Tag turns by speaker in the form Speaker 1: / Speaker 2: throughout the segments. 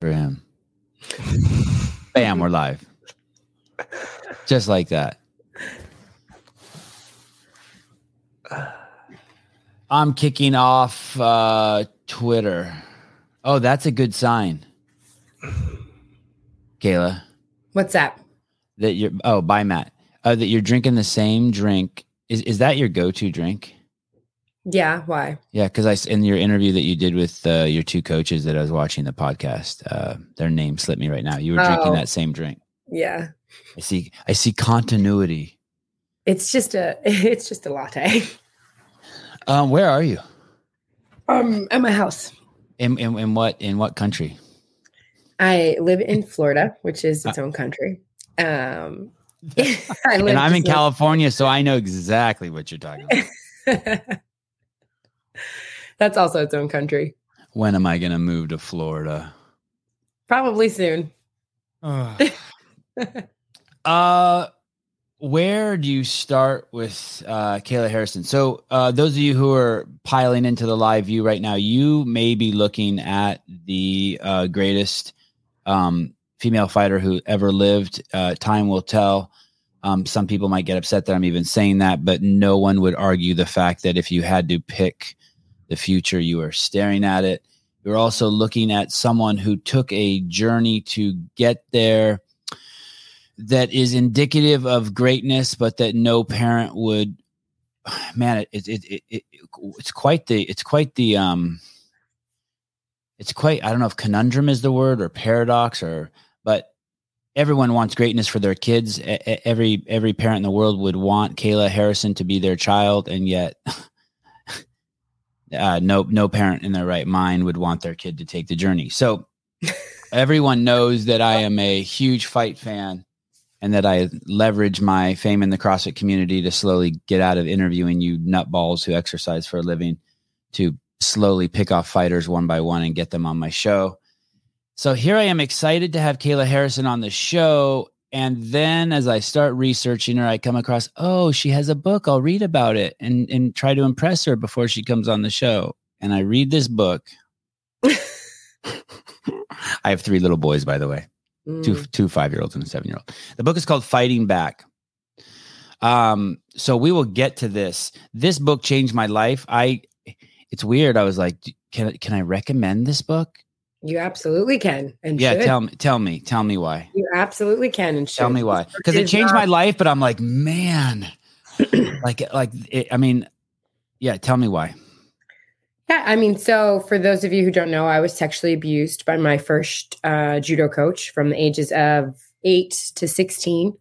Speaker 1: for him. Bam, we're live. Just like that. I'm kicking off uh, Twitter. Oh, that's a good sign. Kayla,
Speaker 2: What's that?
Speaker 1: that you're oh, bye Matt. Uh, that you're drinking the same drink. Is is that your go-to drink?
Speaker 2: Yeah, why?
Speaker 1: Yeah, because I in your interview that you did with uh, your two coaches that I was watching the podcast, uh, their name slipped me right now. You were drinking
Speaker 2: Oh.
Speaker 1: that same drink.
Speaker 2: Yeah.
Speaker 1: I see. I see continuity.
Speaker 2: It's just a it's just a latte.
Speaker 1: Um, where are you?
Speaker 2: Um at my house.
Speaker 1: In, in in what in what country?
Speaker 2: I live in Florida, which is its own country. Um
Speaker 1: And I'm in California, so I know exactly what you're talking about.
Speaker 2: Like- That's also its own country.
Speaker 1: when am I going to move to Florida?
Speaker 2: Probably soon.
Speaker 1: uh, where do you start with uh, Kayla Harrison? So, uh, those of you who are piling into the live view right now, you may be looking at the uh, greatest um, female fighter who ever lived. Uh, time will tell. Um, some people might get upset that I'm even saying that, but no one would argue the fact that if you had to pick the future, you are staring at it. You're also looking at someone who took a journey to get there that is indicative of greatness, but that no parent would. Man, it it it, it, it it's quite the it's quite the um. It's quite I don't know if conundrum is the word or paradox or but everyone wants greatness for their kids. Every every parent in the world would want Kayla Harrison to be their child, and yet. Uh, no, no parent in their right mind would want their kid to take the journey. So, everyone knows that I am a huge fight fan and that I leverage my fame in the CrossFit community to slowly get out of interviewing you nutballs who exercise for a living to slowly pick off fighters one by one and get them on my show. So here I am excited to have Kayla Harrison on the show. And then as I start researching her, I come across, oh, she has a book. I'll read about it and, and try to impress her before she comes on the show. And I read this book. I have three little boys, by the way two
Speaker 2: Mm.
Speaker 1: two five year olds and a seven year old. The book is called Fighting Back. Um, so we will get to this. This book changed my life. I it's weird. I was like, can I- can I recommend this book?
Speaker 2: You absolutely can. And
Speaker 1: Yeah,
Speaker 2: should.
Speaker 1: tell me, tell me, tell me why.
Speaker 2: you absolutely can and should.
Speaker 1: Tell me why. Because it changed my life. But I'm like, man, like like it, I mean, yeah. Tell me why.
Speaker 2: Yeah, I mean, so for those of you who don't know, I was sexually abused by my first uh, judo coach from the ages of eight to 16.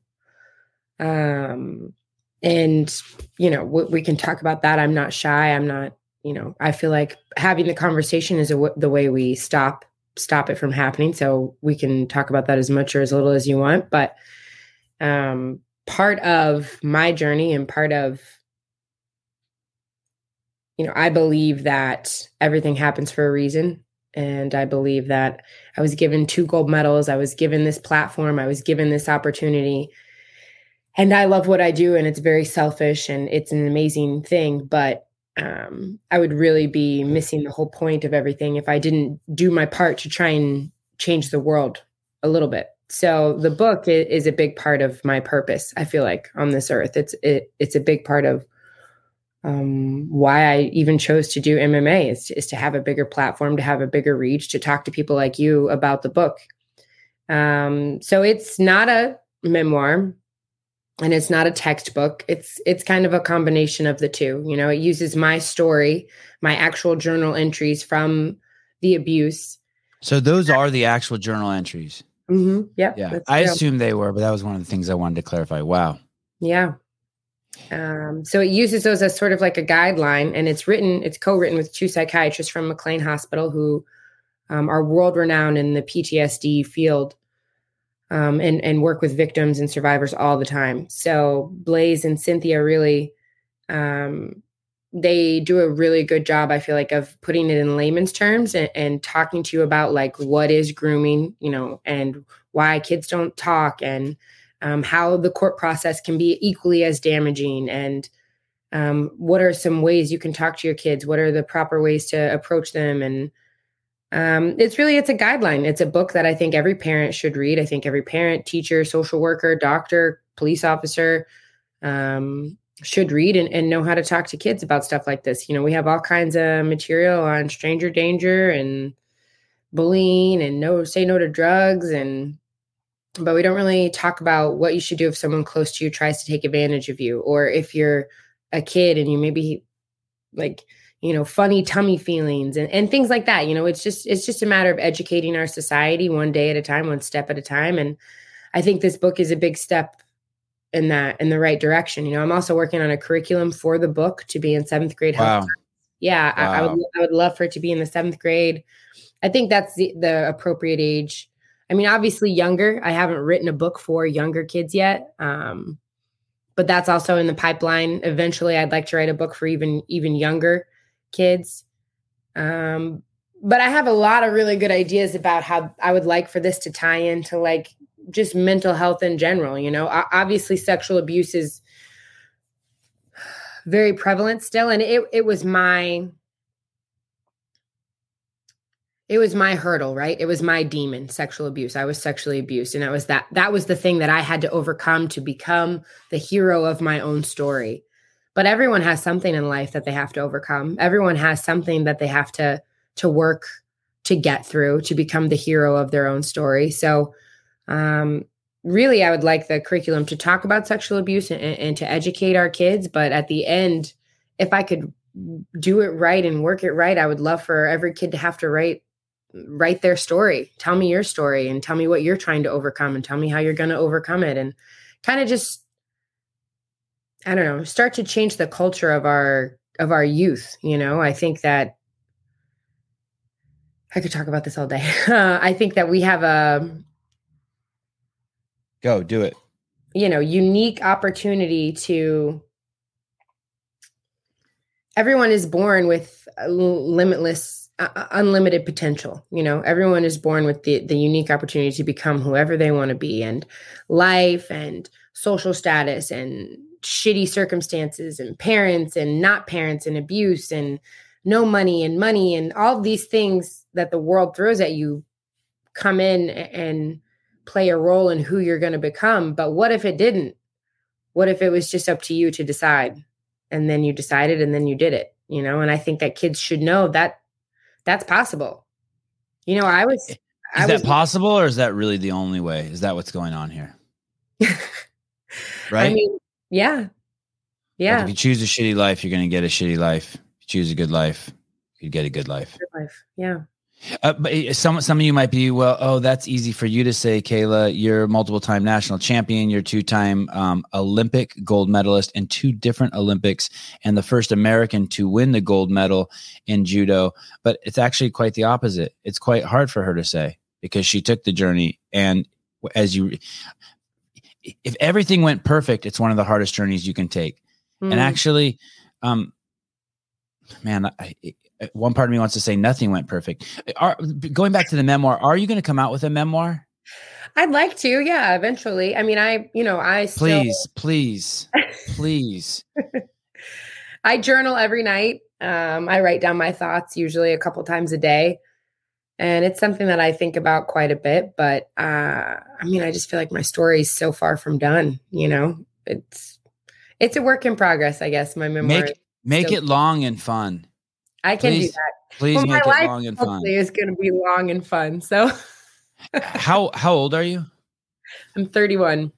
Speaker 2: Um, and, you know, we, we can talk about that. I'm not shy. I'm not, you know, I feel like having the conversation is the way we stop stop it from happening. So we can talk about that as much or as little as you want. But um, part of my journey and part of you know, I believe that everything happens for a reason. And I believe that I was given two gold medals. I was given this platform. I was given this opportunity. And I love what I do. And it's very selfish and it's an amazing thing. But um, I would really be missing the whole point of everything if I didn't do my part to try and change the world a little bit. So the book is a big part of my purpose. I feel like on this earth, it's it, it's a big part of um, why I even chose to do MMA is, is to have a bigger platform, to have a bigger reach, to talk to people like you about the book. Um, so it's not a memoir and it's not a textbook. It's it's kind of a combination of the two. You know, it uses my story, my actual journal entries from the abuse.
Speaker 1: So those are the actual journal entries.
Speaker 2: Mm-hmm. Yeah,
Speaker 1: Yeah, I
Speaker 2: true.
Speaker 1: assumed they were, but that was one of the things I wanted to clarify. Wow.
Speaker 2: Yeah. Um, so it uses those as sort of like a guideline, and it's written, it's co-written with two psychiatrists from McLean Hospital who um, are world renowned in the PTSD field, um, and and work with victims and survivors all the time. So Blaise and Cynthia really, um, they do a really good job. I feel like of putting it in layman's terms and, and talking to you about like what is grooming, you know, and why kids don't talk and um, how the court process can be equally as damaging and um, what are some ways you can talk to your kids what are the proper ways to approach them and um, it's really it's a guideline. It's a book that i think every parent should read. I think every parent teacher social worker doctor police officer um, should read and, and know how to talk to kids about stuff like this. You know we have all kinds of material on stranger danger and bullying and no say no to drugs and but we don't really talk about what you should do if someone close to you tries to take advantage of you or if you're a kid and you maybe like you know funny tummy feelings and, and things like that you know it's just it's just a matter of educating our society one day at a time one step at a time. And i think this book is a big step in that in the right direction you know. I'm also working on a curriculum for the book to be in seventh grade wow. health yeah wow. I, I, would i would love for it to be in the seventh grade. I think that's the, the appropriate age. I mean obviously younger. I haven't written a book for younger kids yet um, but that's also in the pipeline. Eventually i'd like to write a book for even even younger kids. Um, but I have a lot of really good ideas about how I would like for this to tie into like just mental health in general. You know, obviously sexual abuse is very prevalent still, and it it was my it was my hurdle right it was my demon sexual abuse i was sexually abused and that was that that was the thing that i had to overcome to become the hero of my own story but everyone has something in life that they have to overcome. Everyone has something that they have to to work to get through to become the hero of their own story. So um, really i would like the curriculum to talk about sexual abuse and, and to educate our kids. But at the end if i could do it right and work it right i would love for every kid to have to write write their story. Tell me your story and tell me what you're trying to overcome and tell me how you're going to overcome it. And kind of just I don't know, start to change the culture of our of our youth. You know, I think that I could talk about this all day. Uh, I think that we have a
Speaker 1: go do it.
Speaker 2: You know, unique opportunity to. Everyone is born with limitless, uh, unlimited potential. You know, everyone is born with the the unique opportunity to become whoever they want to be, and life and social status and shitty circumstances and parents and not parents and abuse and no money and money and all these things that the world throws at you come in and play a role in who you're going to become. But what if it didn't? What if it was just up to you to decide? And then you decided and then you did it, you know? And I think that kids should know that that's possible. You know, I was.
Speaker 1: Is
Speaker 2: I
Speaker 1: that
Speaker 2: was,
Speaker 1: possible or is that really the only way? Is that what's going on here? right? I mean,
Speaker 2: yeah. Yeah.
Speaker 1: Like if you choose a shitty life, you're going to get a shitty life. If you choose a good life, you get a good life.
Speaker 2: Good life. Yeah.
Speaker 1: Uh, but eh, some some of you might be well. Oh, that's easy for you to say, Kayla. You're multiple time national champion. You're two time um, Olympic gold medalist in two different Olympics, and the first American to win the gold medal in judo. But it's actually quite the opposite. It's quite hard for her to say because she took the journey, and as you, if everything went perfect, it's one of the hardest journeys you can take. Mm. And actually, um, man, I, I, one part of me wants to say nothing went perfect. Are, going back to the memoir, are you going to come out with a memoir?
Speaker 2: I'd like to, yeah, eventually. I mean, I, you know, I
Speaker 1: still... please, please, please.
Speaker 2: I journal every night. Um, I write down my thoughts usually a couple times a day and it's something that I think about quite a bit. But uh, I mean, I just feel like my story is so far from done. You know, it's it's a work in progress, I guess. My memoir.
Speaker 1: Make make it long and fun.
Speaker 2: I can please, do that.
Speaker 1: Please well, make it long and fun.
Speaker 2: It's going to be long and fun. So,
Speaker 1: how how old are you?
Speaker 2: I'm 31.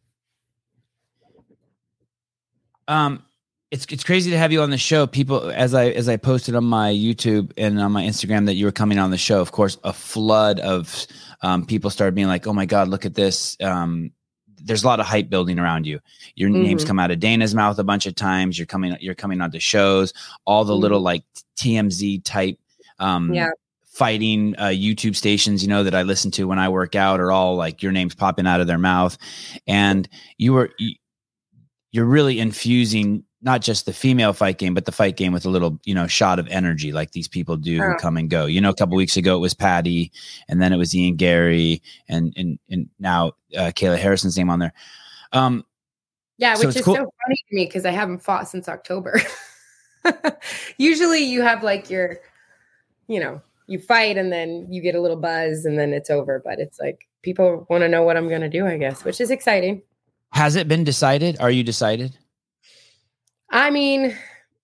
Speaker 1: Um, it's it's crazy to have you on the show. People, as I as I posted on my YouTube and on my Instagram that you were coming on the show, of course, a flood of um, people started being like, "Oh my God, look at this!" Um, there's a lot of hype building around you. Your mm-hmm. names come out of Dana's mouth a bunch of times. You're coming you're coming on the shows. All the mm-hmm. little like TMZ type, um, yeah. Fighting uh, YouTube stations, you know, that I listen to when I work out, are all like your name's popping out of their mouth, and you were you're really infusing not just the female fight game, but the fight game with a little, you know, shot of energy like these people do who come and go. You know, a couple weeks ago it was Paddy, and then it was Ian Garry, and and and now uh, Kayla Harrison's name on there. Um,
Speaker 2: yeah, which so is cool. so funny to me because I haven't fought since October. Usually, you have like your, you know, you fight and then you get a little buzz and then it's over. But it's like people want to know what I'm going to do, I guess, which is exciting.
Speaker 1: Has it been decided? Are you decided?
Speaker 2: I mean,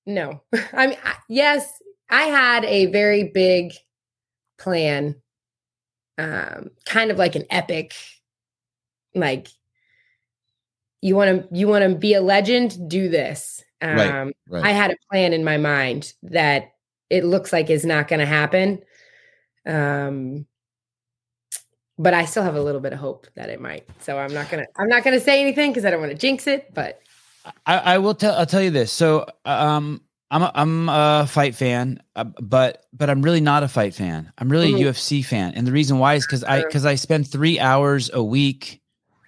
Speaker 2: no. I mean, I, yes, I had a very big plan, um, kind of like an epic, like you want to you want to be a legend, do this. Um, right, right. I had a plan in my mind that it looks like is not going to happen. Um, but I still have a little bit of hope that it might. So I'm not gonna I'm not gonna say anything because I don't want to jinx it. But
Speaker 1: I, I, will tell I'll tell you this. So um, I'm a, I'm a fight fan, uh, but but I'm really not a fight fan. I'm really mm-hmm. a UFC fan, and the reason why is because I because I spend three hours a week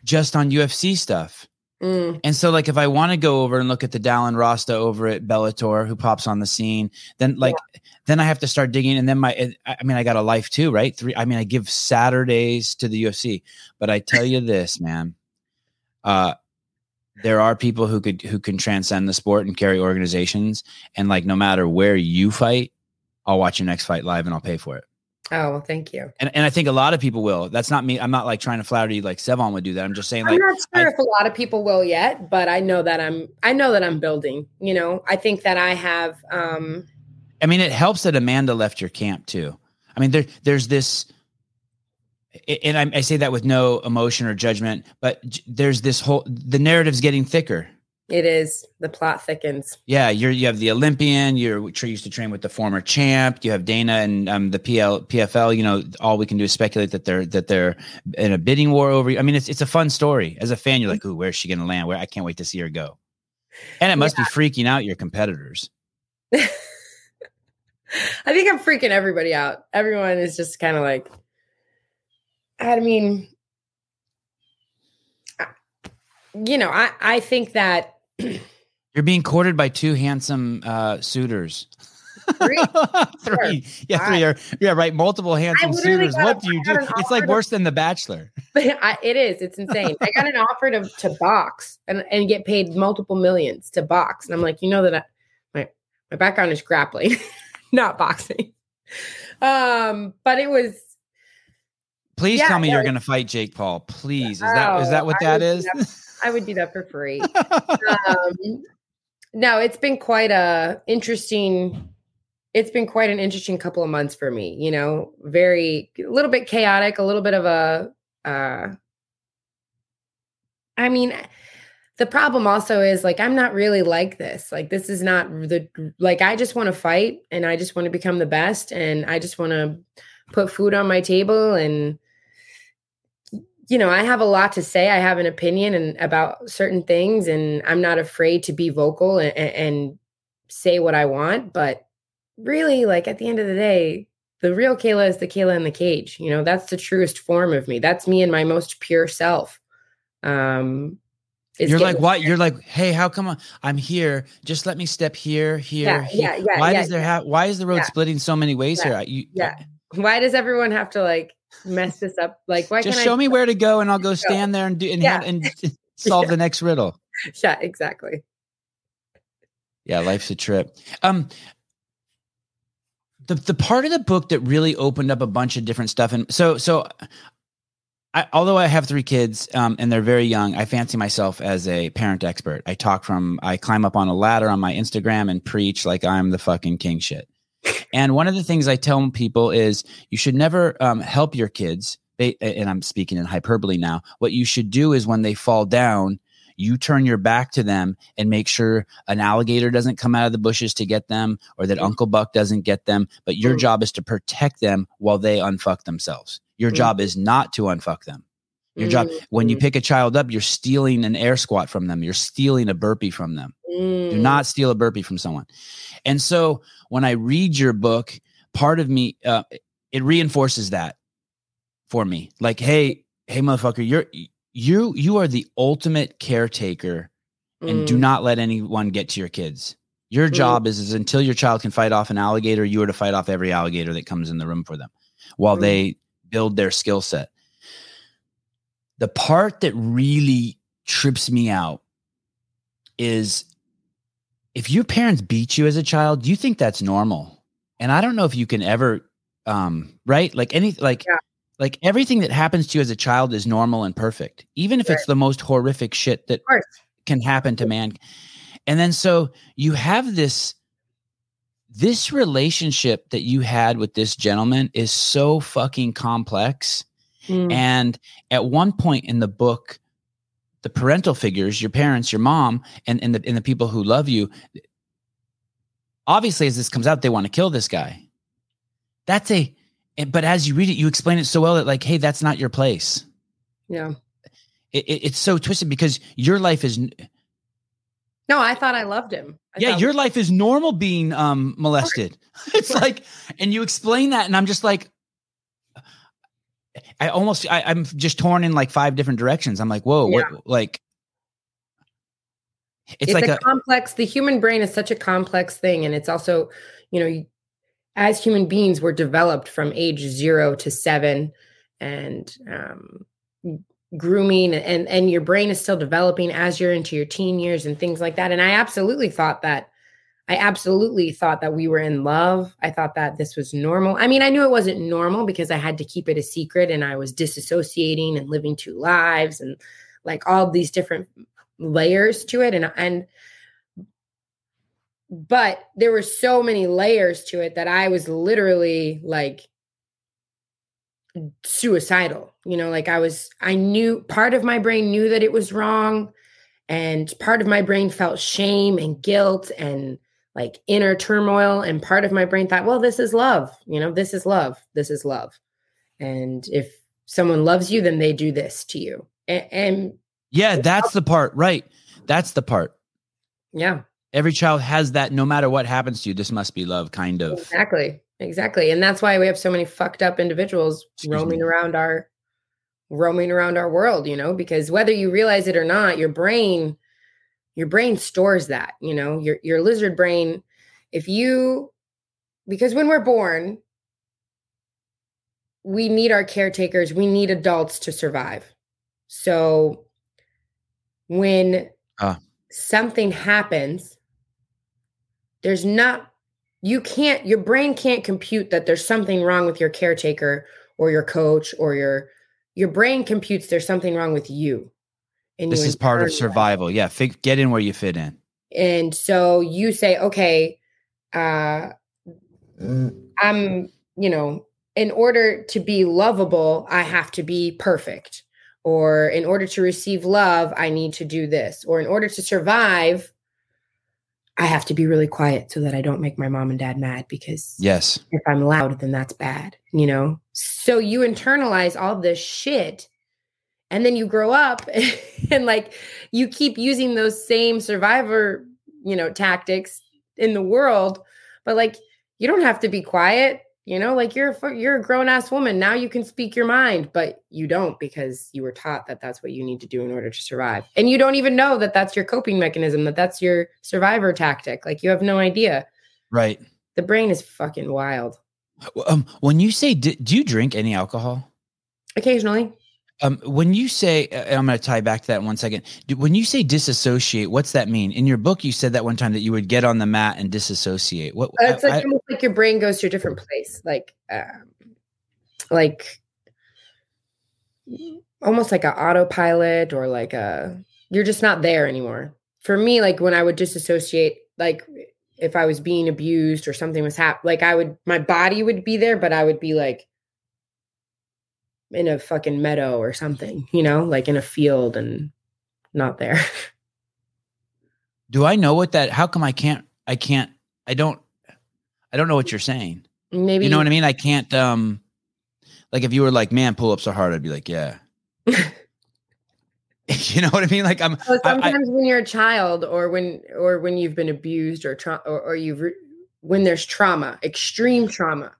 Speaker 1: just on UFC stuff. Mm. And so, like, if I want to go over and look at the Dallin Rasta over at Bellator, who pops on the scene, then like, yeah. then I have to start digging. And then my, I mean, I got a life too, right? Three. I mean, I give Saturdays to the UFC, but I tell you this, man, uh, there are people who could who can transcend the sport and carry organizations, and like, no matter where you fight, I'll watch your next fight live and I'll pay for it.
Speaker 2: Oh, well, thank you.
Speaker 1: And, and I think a lot of people will. That's not me. I'm not like trying to flatter you like Sevan would do that. I'm just saying like
Speaker 2: I'm not sure I, if a lot of people will yet, but I know that I'm I know that I'm building. You know, I think that I have um
Speaker 1: I mean it helps that Amanda left your camp too. I mean there there's this and I, I say that with no emotion or judgment, but there's this whole the narrative's getting thicker
Speaker 2: it is the plot thickens.
Speaker 1: Yeah, you're you have the Olympian. You're used to train with the former champ. You have Dana and um, the PL PFL. You know, all we can do is speculate that they're that they're in a bidding war over. You. I mean, it's it's a fun story. As a fan, you're like, "Ooh, where's she going to land? Where I can't wait to see her go." And it must yeah. be freaking out your competitors.
Speaker 2: I think I'm freaking everybody out. Everyone is just kind of like, I mean, you know, I I think that
Speaker 1: you're being courted by two handsome uh, suitors.
Speaker 2: Three,
Speaker 1: three, yeah, three are yeah, right. Multiple handsome suitors. What do you do? It's like worse than The Bachelor.
Speaker 2: I, it is. It's insane. I got an offer to to box and and get paid multiple millions to box, and I'm like, you know that I, my my background is grappling, not boxing. Um, but it was.
Speaker 1: Please yeah, tell me you're going to fight Jake Paul. Please, is that is that what that is?
Speaker 2: I would do that for free. um, no, it's been quite a interesting. It's been quite an interesting couple of months for me. You know, very a little bit chaotic, a little bit of a. Uh, I mean, the problem also is like I'm not really like this. Like this is not the like I just want to fight and I just want to become the best and I just want to put food on my table and you know, I have a lot to say. I have an opinion and about certain things, and I'm not afraid to be vocal and, and say what I want. But really, like at the end of the day, the real Kayla is the Kayla in the cage. You know, that's the truest form of me. That's me in my most pure self. Um,
Speaker 1: you're like what? You're like, hey, how come I'm here? Just let me step here, here,
Speaker 2: yeah,
Speaker 1: here.
Speaker 2: Yeah, yeah,
Speaker 1: why
Speaker 2: yeah,
Speaker 1: does there have? Why is the road splitting so many ways
Speaker 2: here?
Speaker 1: You,
Speaker 2: yeah. Why does everyone have to like mess this up. Like, why
Speaker 1: just show
Speaker 2: I-
Speaker 1: me where to go, and I'll go stand there and do and, yeah. and solve
Speaker 2: yeah.
Speaker 1: the next riddle.
Speaker 2: Yeah, exactly.
Speaker 1: Yeah, life's a trip. Um, the the part of the book that really opened up a bunch of different stuff, and so so. I, although I have three kids um, and they're very young, I fancy myself as a parent expert. I talk from, I climb up on a ladder on my Instagram and preach like I'm the fucking king shit. And one of the things I tell people is you should never um, help your kids. They, and I'm speaking in hyperbole now. What you should do is when they fall down, you turn your back to them and make sure an alligator doesn't come out of the bushes to get them or that mm. Uncle Buck doesn't get them. But your mm. job is to protect them while they unfuck themselves. Your mm. job is not to unfuck them. Your job, when you mm. pick a child up, you're stealing an air squat from them. You're stealing a burpee from them. Do
Speaker 2: Mm.
Speaker 1: not steal a burpee from someone. And so when I read your book, part of me, uh, it reinforces that for me. Like, hey, hey, motherfucker, you're you you are the ultimate caretaker, and do
Speaker 2: Mm.
Speaker 1: not let anyone get to your kids. Your
Speaker 2: Mm.
Speaker 1: job is, is until your child can fight off an alligator, you are to fight off every alligator that comes in the room for them while
Speaker 2: Mm.
Speaker 1: they build their skill set. The part that really trips me out is if your parents beat you as a child, do you think that's normal. And I don't know if you can ever um right like any like
Speaker 2: Yeah.
Speaker 1: like everything that happens to you as a child is normal and perfect even if it's the most horrific shit that can happen to man and then so you have this this relationship that you had with this gentleman is so fucking complex
Speaker 2: Mm.
Speaker 1: and at one point in the book the parental figures your parents your mom and, and the and the people who love you obviously as this comes out they want to kill this guy that's a but as you read it you explain it so well that like hey that's not your place
Speaker 2: yeah.
Speaker 1: it, it- it's so twisted because your life is
Speaker 2: No, I thought I loved him. I
Speaker 1: yeah
Speaker 2: thought-
Speaker 1: your life is normal being um molested it's like and you explain that and i'm just like i almost I, i'm just torn in like five different directions. I'm like whoa what like it's,
Speaker 2: it's,
Speaker 1: like
Speaker 2: a,
Speaker 1: a,
Speaker 2: complex the human brain is such a complex thing and it's also you know as human beings we're developed from age zero to seven and um, grooming and and your brain is still developing as you're into your teen years and things like that and i absolutely thought that i absolutely thought that we were in love i thought that this was normal i mean i knew it wasn't normal because i had to keep it a secret and i was disassociating and living two lives and like all these different layers to it and and but there were so many layers to it that I was literally like suicidal. You know, like I was I knew part of my brain knew that it was wrong and part of my brain felt shame and guilt and like inner turmoil and part of my brain thought, well, this is love. You know, this is love. This is love. And if someone loves you then they do this to you. And, and
Speaker 1: yeah that's the part right that's the part
Speaker 2: yeah.
Speaker 1: every child has that no matter what happens to you this must be love kind of
Speaker 2: Exactly. Exactly. And that's why we have so many fucked up individuals
Speaker 1: Excuse
Speaker 2: roaming
Speaker 1: me.
Speaker 2: around our roaming around our world, you know, because whether you realize it or not, your brain your brain stores that, you know, your your lizard brain if you because when we're born we need our caretakers, we need adults to survive. So when
Speaker 1: Ah.
Speaker 2: something happens there's not you can't your brain can't compute that there's something wrong with your caretaker or your coach or your your brain computes there's something wrong with you
Speaker 1: this is part of survival. Yeah fig- get in where you fit in.
Speaker 2: And so you say okay uh i'm you know in order to be lovable i have to be perfect. Or in order to receive love i need to do this. Or in order to survive i have to be really quiet so that i don't make my mom and dad mad because
Speaker 1: yes.
Speaker 2: if i'm loud then that's bad you know? So you internalize all this shit and then you grow up and like you keep using those same survivor you know tactics in the world but like you don't have to be quiet you know? Like you're a, you're a grown ass woman. Now you can speak your mind but you don't because you were taught that that's what you need to do in order to survive. And you don't even know that that's your coping mechanism that that's your survivor tactic. Like you have no idea.
Speaker 1: Right.
Speaker 2: The brain is fucking wild.
Speaker 1: Um, when you say di- do you drink any alcohol?
Speaker 2: Occasionally
Speaker 1: Um, when you say, uh, I'm going to tie back to that in one second. When you say disassociate, what's that mean? In your book, you said that one time that you would get on the mat and disassociate. What?
Speaker 2: Uh, it's like
Speaker 1: I-
Speaker 2: almost like your brain goes to a different place, like, um, like almost like an autopilot or like a you're just not there anymore. For me, like when I would disassociate, like if I was being abused or something was happening, like I would my body would be there, but I would be like in a fucking meadow or something, you know, like in a field and not there.
Speaker 1: do I know what that? How come I can't? I can't. I don't. I don't know what you're saying.
Speaker 2: Maybe
Speaker 1: You know what I mean? I can't. Um, like if you were like, man, pull ups are hard. I'd be like, yeah. you know what I mean? Like I'm.
Speaker 2: So
Speaker 1: I- I-
Speaker 2: sometimes when you're a child, or when or when you've been abused, or tra- or, or you've re- when there's trauma, extreme trauma,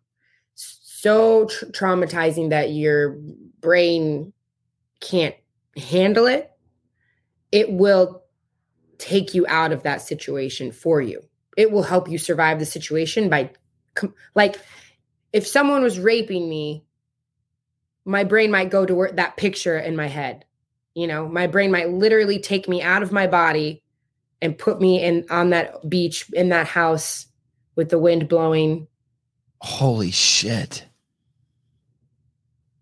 Speaker 2: so tr- traumatizing that your brain can't handle it, it will take you out of that situation for you. It will help you survive the situation by, com- like, if someone was raping me, my brain might go to that picture in my head you know my brain might literally take me out of my body and put me in on that beach in that house with the wind blowing
Speaker 1: Holy shit!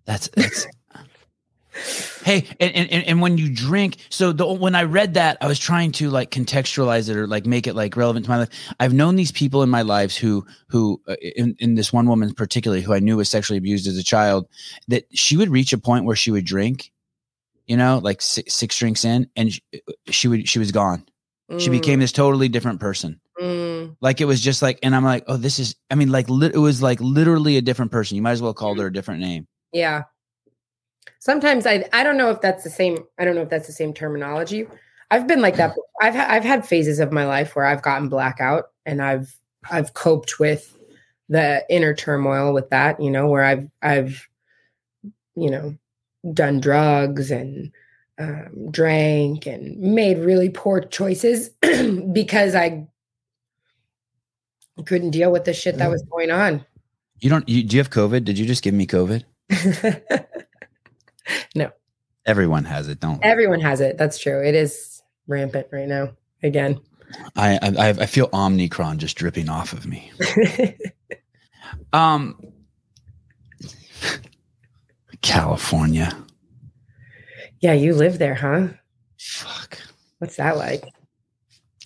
Speaker 1: That's that's. hey, and, and and when you drink, so the when I read that, I was trying to like contextualize it or like make it like relevant to my life. I've known these people in my lives who who uh, in, in this one woman particularly who I knew was sexually abused as a child, that she would reach a point where she would drink, you know, like six, six drinks in, and she, she would she was gone. She became this totally different person.
Speaker 2: Mm,
Speaker 1: Like it was just like, and I'm like, oh, this is. I mean, like lit it was like literally a different person. You might as well call her a different name.
Speaker 2: yeah. Sometimes I I don't know if that's the same. I don't know if that's the same terminology. I've been like that. before. I've ha- I've had phases of my life where I've gotten blackout and I've I've coped with the inner turmoil with that. You know, where I've I've you know done drugs and um, drank and made really poor choices because I couldn't deal with the shit that was going on.
Speaker 1: You don't. You, do you have COVID? Did you just give me COVID? No. Everyone has it. Don't.
Speaker 2: Everyone has it. That's true. It is rampant right now. Again.
Speaker 1: I, I I feel Omnicron just dripping off of me. Um, California.
Speaker 2: yeah, you live there, huh?
Speaker 1: Fuck.
Speaker 2: What's that like?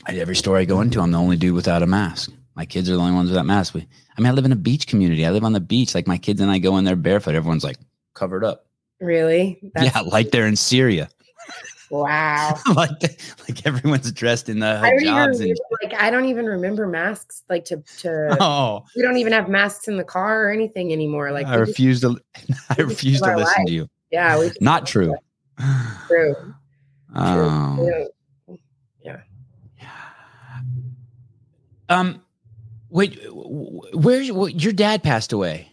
Speaker 1: I, every store I go into, I'm the only dude without a mask. My kids are the only ones without masks. We, I mean, I live in a beach community. I live on the beach. Like my kids and I go in there barefoot. Everyone's like covered up.
Speaker 2: Really?
Speaker 1: yeah, like they're in Syria.
Speaker 2: Wow.
Speaker 1: like like everyone's dressed in the
Speaker 2: I
Speaker 1: hijabs and
Speaker 2: remember, like I don't even remember masks. Like to to
Speaker 1: oh,
Speaker 2: we don't even have masks in the car or anything anymore. Like
Speaker 1: I
Speaker 2: we just-
Speaker 1: refuse to. I refuse to listen
Speaker 2: life.
Speaker 1: to you.
Speaker 2: yeah, we
Speaker 1: Not true.
Speaker 2: True.
Speaker 1: Um,
Speaker 2: Yeah.
Speaker 1: um, wait, where's your dad passed away?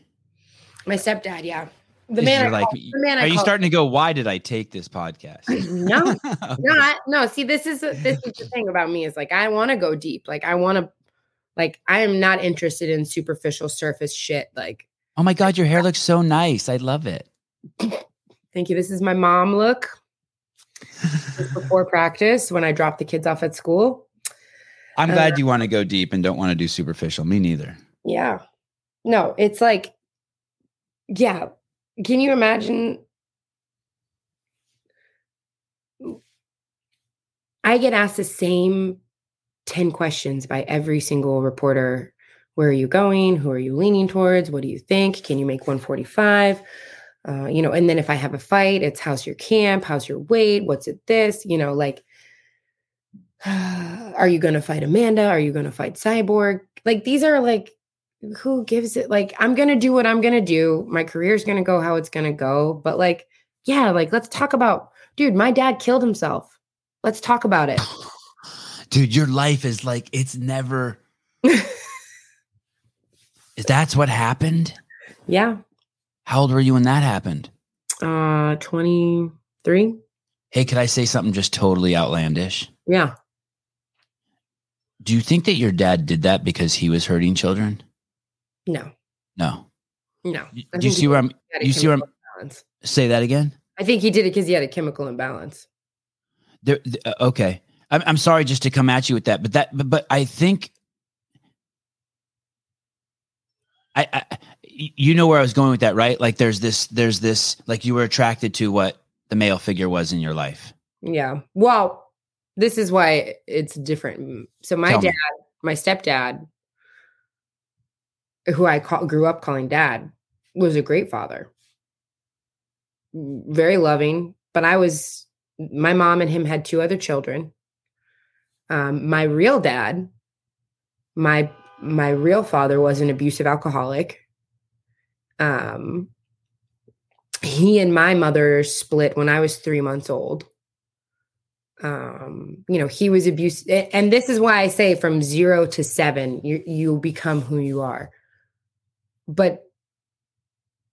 Speaker 2: My stepdad, yeah. The man, I
Speaker 1: like,
Speaker 2: call- the man I
Speaker 1: are you
Speaker 2: call-
Speaker 1: starting to go? Why did I take this podcast?
Speaker 2: no,
Speaker 1: Okay.
Speaker 2: no, no. See, this is this is the thing about me is like I want to go deep. Like I want to, like I am not interested in superficial surface shit. Like,
Speaker 1: Oh my god, your hair looks so nice. I love it.
Speaker 2: thank you. This is my mom look before practice when I drop the kids off at school.
Speaker 1: I'm
Speaker 2: Uh,
Speaker 1: glad you want to go deep and don't want to do superficial. Me neither.
Speaker 2: Yeah, no, it's like, yeah. Can you imagine? I get asked the same 10 questions by every single reporter. Where are you going? Who are you leaning towards? What do you think? Can you make 145? Uh, you know, and then if I have a fight, it's how's your camp? How's your weight? What's it this? You know, like, are you going to fight Amanda? Are you going to fight Cyborg? Like, these are like, who gives it? Like, I'm going to do what I'm going to do. My career's going to go how it's going to go. But, like, yeah, like, let's talk about, dude, my dad killed himself. Let's talk about it.
Speaker 1: Dude, your life is like it's never. That's what happened.
Speaker 2: Yeah.
Speaker 1: How old were you when that happened?
Speaker 2: Uh, 23.
Speaker 1: Hey, could I say something just totally outlandish?
Speaker 2: Yeah.
Speaker 1: Do you think that your dad did that because he was hurting children?
Speaker 2: No,
Speaker 1: No.
Speaker 2: no.
Speaker 1: Do you see where I'm? You see where I'm?
Speaker 2: imbalance.
Speaker 1: Say that again.
Speaker 2: I think he did it because he had a chemical imbalance.
Speaker 1: There, th- uh, okay. I'm, I'm sorry just to come at you with that, but that, but, but I think, I, I, you know where I was going with that, right? Like there's this, there's this, like you were attracted to what the male figure was in your life.
Speaker 2: Yeah. Well, this is why it's different. So my
Speaker 1: Tell me.
Speaker 2: dad, my stepdad, who I call, grew up calling dad, was a great father. Very loving, but I was my mom and him had two other children. Um, my real dad, my my real father was an abusive alcoholic. Um, he and my mother split when I was three months old. Um, you know, he was abusive, and this is why I say from zero to seven, you you become who you are. But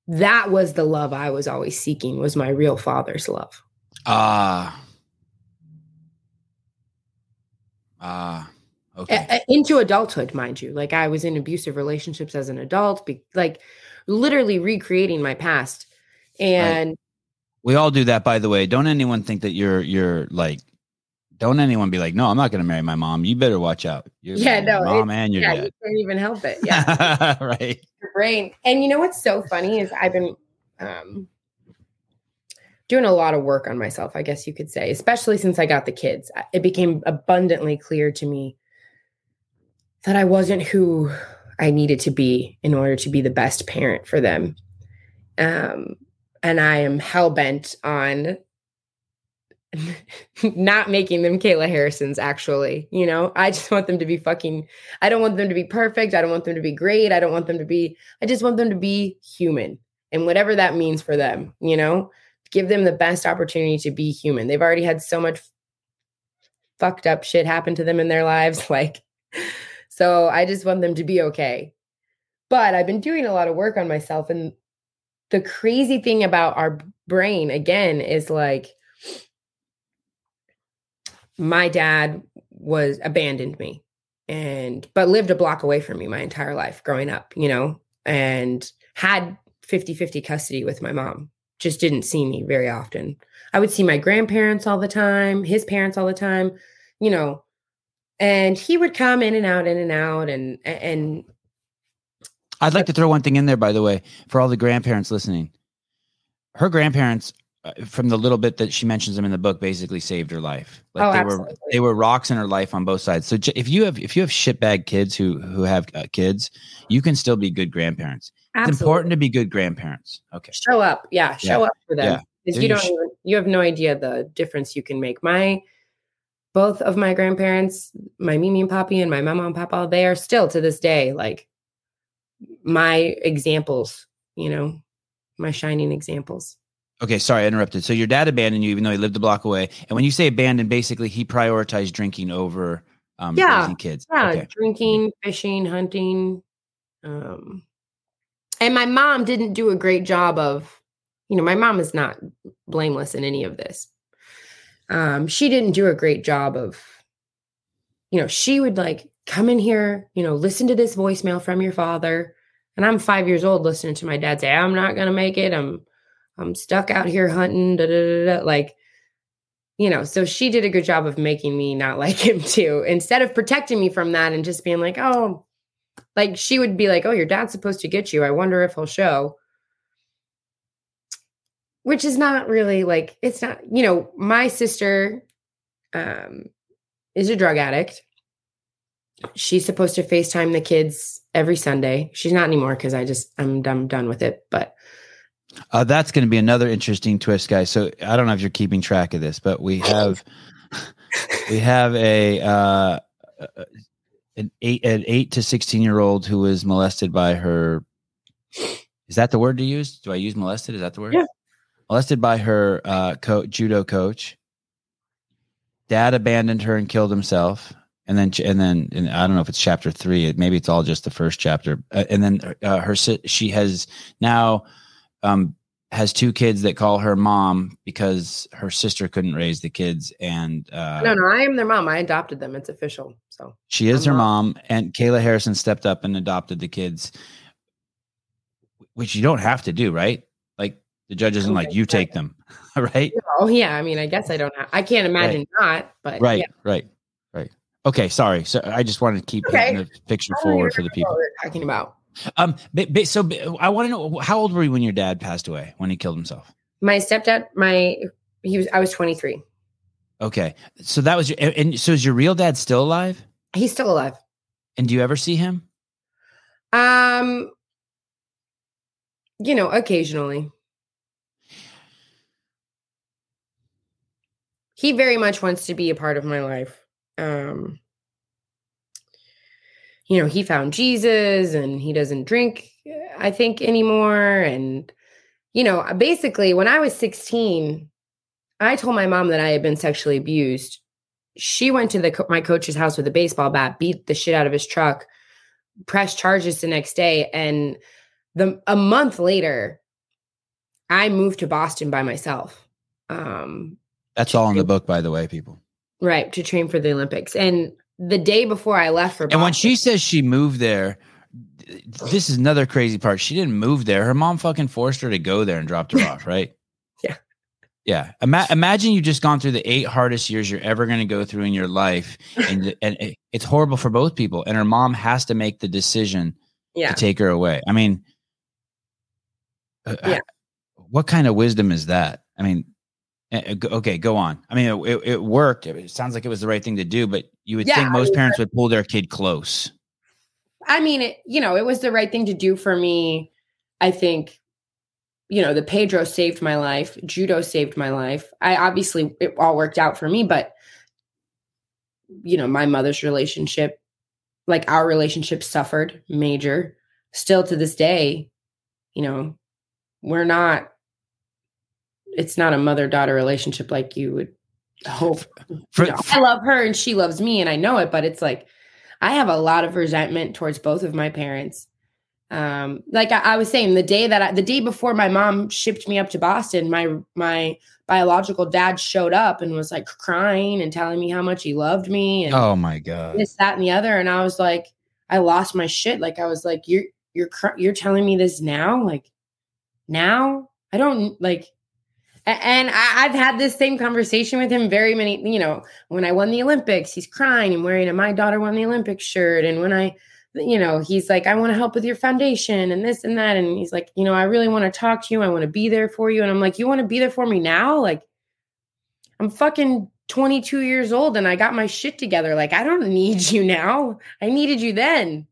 Speaker 2: that was the love I was always seeking was my real father's love.
Speaker 1: Ah. Ah. okay.
Speaker 2: A- into adulthood, mind you. Like I was in abusive relationships as an adult, be- like literally recreating my past. And
Speaker 1: we all do that, by the way. Don't anyone think that you're you're like. Don't anyone be like, no, I'm not going to marry my mom. You better watch out. You're
Speaker 2: Yeah,
Speaker 1: your
Speaker 2: no,
Speaker 1: mom and your
Speaker 2: yeah, you can't even help it. Yeah.
Speaker 1: right.
Speaker 2: your brain. And you know what's so funny is I've been um doing a lot of work on myself, I guess you could say, especially since I got the kids. It became abundantly clear to me that I wasn't who I needed to be in order to be the best parent for them. Um, and I am hell bent on not making them Kayla Harrisons, actually. You know, I just want them to be fucking, I don't want them to be perfect. I don't want them to be great. I don't want them to be, I just want them to be human and whatever that means for them, you know, give them the best opportunity to be human. They've already had so much fucked up shit happen to them in their lives. Like, so I just want them to be okay. But I've been doing a lot of work on myself. And the crazy thing about our brain, again, is like, my dad was abandoned me and but lived a block away from me my entire life growing up you know and had 50-50 custody with my mom. Just didn't see me very often. I would see my grandparents all the time his parents all the time you know and he would come in and out in and out and and
Speaker 1: i'd like to throw one thing in there by the way for all the grandparents listening. Her grandparents from the little bit that she mentions them in the book basically saved her life. Like
Speaker 2: oh,
Speaker 1: they
Speaker 2: absolutely.
Speaker 1: were they were rocks in her life on both sides. So if you have if you have shitbag kids who who have uh, kids you can still be good grandparents.
Speaker 2: Absolutely.
Speaker 1: it's important to be good grandparents. Okay.
Speaker 2: Show up. Yeah show
Speaker 1: Yeah.
Speaker 2: up for them.
Speaker 1: Yeah.
Speaker 2: because
Speaker 1: There
Speaker 2: you don't even, you have no idea the difference you can make. My both of my grandparents my mimi and papi and my mama and papa they are still to this day like my examples you know my shining examples
Speaker 1: okay sorry i interrupted so your dad abandoned you even though he lived a block away and when you say abandoned basically he prioritized drinking over um
Speaker 2: Yeah.
Speaker 1: raising kids
Speaker 2: Yeah,
Speaker 1: okay
Speaker 2: drinking, fishing, hunting. Um, and my mom didn't do a great job of, you know, my mom is not blameless in any of this. Um, she didn't do a great job of, you know, she would like come in here, you know, listen to this voicemail from your father. And I'm five years old listening to my dad say, I'm not gonna make it. I'm I'm stuck out here hunting, da, da, da, like you know, so she did a good job of making me not like him too, instead of protecting me from that and just being like, oh, like she would be like, oh, your dad's supposed to get you. I wonder if he'll show. Which is not really like, it's not, you know, my sister um, is a drug addict. She's supposed to FaceTime the kids every Sunday. She's not anymore because I just, I'm, I'm done with it. But
Speaker 1: Uh, that's going to be another interesting twist, guys. So I don't know if you're keeping track of this, but we have we have a uh, an eight an eight to sixteen year old who was molested by her. Is that the word to use? Do I use molested? Is that the word?
Speaker 2: Yeah.
Speaker 1: Molested by her uh, co- judo coach. Dad abandoned her and killed himself. And then, and then, and I don't know if it's chapter three. Maybe it's all just the first chapter. Uh, and then, uh, her she has now um, has two kids that call her mom because her sister couldn't raise the kids, and uh,
Speaker 2: no, no, I am their mom. I adopted them. It's official. So
Speaker 1: she is
Speaker 2: I'm
Speaker 1: her
Speaker 2: mom.
Speaker 1: mom. And Kayla Harrison stepped up and adopted the kids, which you don't have to do, right? Like the judge isn't like you take them, right?
Speaker 2: Oh yeah, I mean, I guess I don't have. I can't imagine not, but
Speaker 1: Right,
Speaker 2: yeah.
Speaker 1: right, right. Okay, sorry. So I just wanted to keep
Speaker 2: Okay.
Speaker 1: the picture forward for the people.
Speaker 2: what talking about.
Speaker 1: Um, but, but, so but I want to know how old were you when your dad passed away when he killed himself?
Speaker 2: My stepdad, my he was. I was 23.
Speaker 1: Okay, so that was your and- and so is your real dad still alive?
Speaker 2: He's still alive.
Speaker 1: And do you ever see him?
Speaker 2: Um, you know, occasionally. He very much wants to be a part of my life. Um, you know, he found Jesus and he doesn't drink, I think, anymore. And, you know, basically, when I was 16, I told my mom that I had been sexually abused. She went to the co- my coach's house with a baseball bat, beat the shit out of his truck, pressed charges the next day, and the a month later, I moved to Boston by myself. Um,
Speaker 1: That's all in the book, by the way, people.
Speaker 2: right to train for the Olympics. And the day before I left for
Speaker 1: And when she says she moved there, this is another crazy part. She didn't move there. Her mom fucking forced her to go there and dropped her off, right?
Speaker 2: Yeah.
Speaker 1: Yeah. Ima- imagine you've just gone through the eight hardest years you're ever going to go through in your life. And, and it- it's horrible for both people. And her mom has to make the decision
Speaker 2: yeah,
Speaker 1: to take her away. I mean, uh,
Speaker 2: Yeah.
Speaker 1: what kind of wisdom is that? I mean, Uh, okay, go on. I mean, it, it, worked. It sounds like it was the right thing to do, but you would yeah, think most I mean, parents would pull their kid close.
Speaker 2: I mean, it, you know, it was the right thing to do for me. I think, you know, the Pedro saved my life. Judo saved my life. I obviously, it all worked out for me, but, you know, my mother's relationship, like our relationship suffered major. Still to this day, you know, we're not, it's not a mother daughter relationship like you would hope. For, you know, I love her and she loves me and I know it, but it's like, I have a lot of resentment towards both of my parents. Um, like I, I, was saying, the day that I, the day before my mom shipped me up to Boston, my my biological dad showed up and was like crying and telling me how much he loved me. And
Speaker 1: oh my god,
Speaker 2: this, that, and the other. And I was like, I lost my shit. Like I was like, you're you're you're telling me this now, like now. I don't like and I, have had this same conversation with him very many, you know, when I won the Olympics, he's crying and wearing a My Daughter Won the Olympics shirt. And when I, you know, he's like, I want to help with your foundation and this and that. And he's like, you know, I really want to talk to you. I want to be there for you. And I'm like, you want to be there for me now? Like, I'm fucking 22 years old and I got my shit together. Like, I don't need you now. I needed you then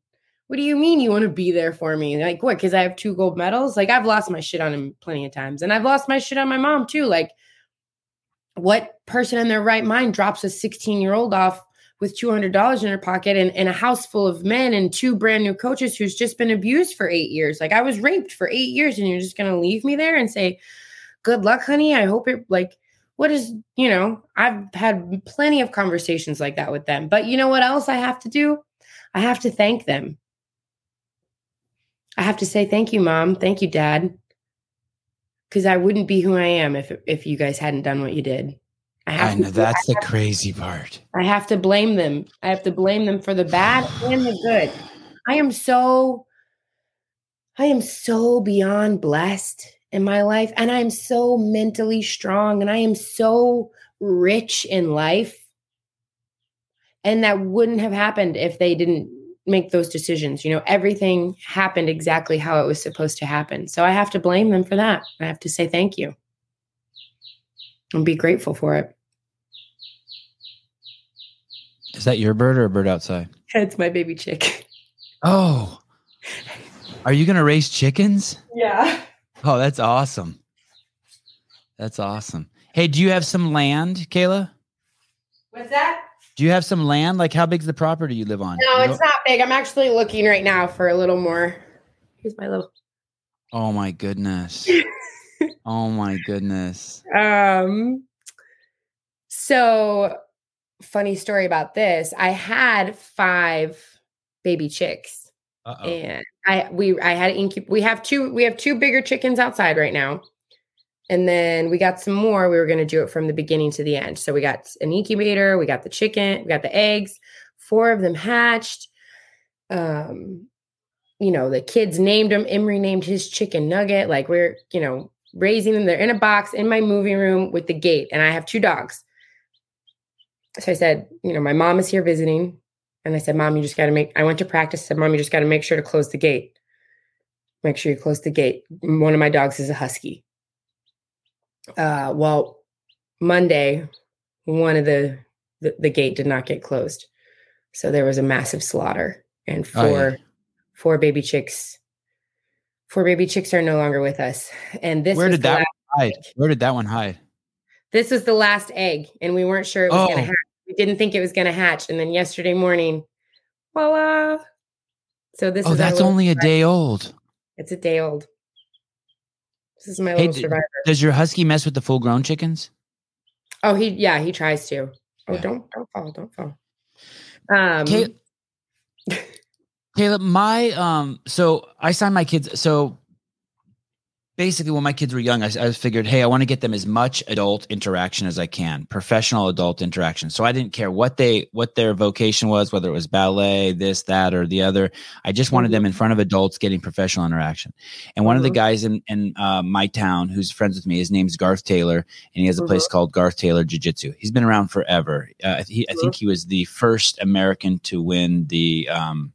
Speaker 2: what do you mean you want to be there for me? Like, what? Because I have two gold medals? Like, I've lost my shit on him plenty of times. And I've lost my shit on my mom too. Like, what person in their right mind drops a 16 year old off with $200 in her pocket and, and a house full of men and two brand new coaches who's just been abused for eight years? Like, I was raped for eight years and you're just going to leave me there and say, good luck, honey. I hope it, like, what is, you know, I've had plenty of conversations like that with them. But you know what else I have to do? I have to thank them I have to say thank you, mom. Thank you, dad. Because I wouldn't be who I am if if you guys hadn't done what you did.
Speaker 1: I, have I know to, that's I the crazy part.
Speaker 2: I have to blame them. I have to blame them for the bad and the good. I am so I am so beyond blessed in my life and I am so mentally strong and I am so rich in life. And that wouldn't have happened if they didn't make those decisions. You know, everything happened exactly how it was supposed to happen. So I have to blame them for that. I have to say thank you and be grateful for it.
Speaker 1: Is that your bird or a bird outside?
Speaker 2: It's my baby chick.
Speaker 1: Oh, are you going to raise chickens?
Speaker 2: Yeah.
Speaker 1: Oh, that's awesome. That's awesome. Hey, do you have some land, Kayla?
Speaker 2: What's that?
Speaker 1: Do you have some land? Like, how big's the property you live on?
Speaker 2: No, it's not big. I'm actually looking right now for a little more. Here's my little.
Speaker 1: Oh my goodness. oh my goodness.
Speaker 2: Um. So, funny story about this. I had five baby chicks, Uh-oh. and I we I had incub. We have two. We have two bigger chickens outside right now. And then we got some more. We were going to do it from the beginning to the end. So we got an incubator, we got the chicken, we got the eggs. Four of them hatched. Um, you know, the kids named them. Emery named his chicken nugget. Like we're, you know, raising them. They're in a box in my moving room with the gate. And I have two dogs. So I said, you know, my mom is here visiting. And I said, Mom, you just got to make, I went to practice. Said, Mom, you just got to make sure to close the gate. Make sure you close the gate. One of my dogs is a husky uh, well, Monday, one of the, the, the gate did not get closed, so there was a massive slaughter, and four oh, yeah. four baby chicks, four baby chicks are no longer with us. And this
Speaker 1: where did that hide? Egg. Where did that one hide?
Speaker 2: This was the last egg, and we weren't sure it was oh. going to hatch. We didn't think it was going to hatch, and then yesterday morning, voila! So this
Speaker 1: oh,
Speaker 2: is
Speaker 1: that's only a day old.
Speaker 2: It's a day old. This is my hey, little survivor.
Speaker 1: Does your husky mess with the full grown chickens?
Speaker 2: Oh, he yeah, he tries to. Oh, yeah. don't don't fall, don't fall. Um
Speaker 1: Caleb, Caleb, my um so I signed my kids so basically when my kids were young, I, I figured, hey, I want to get them as much adult interaction as I can, professional adult interaction. So I didn't care what they what their vocation was, whether it was ballet, this, that, or the other. I just wanted mm-hmm. them in front of adults getting professional interaction. And one mm-hmm. of the mm-hmm. guys in in uh, my town who's friends with me, his name's Garth Taylor, and he has a mm-hmm. place called Garth Taylor Jiu Jitsu. He's been around forever. Uh, he, I think mm-hmm. he was the first American to win the um,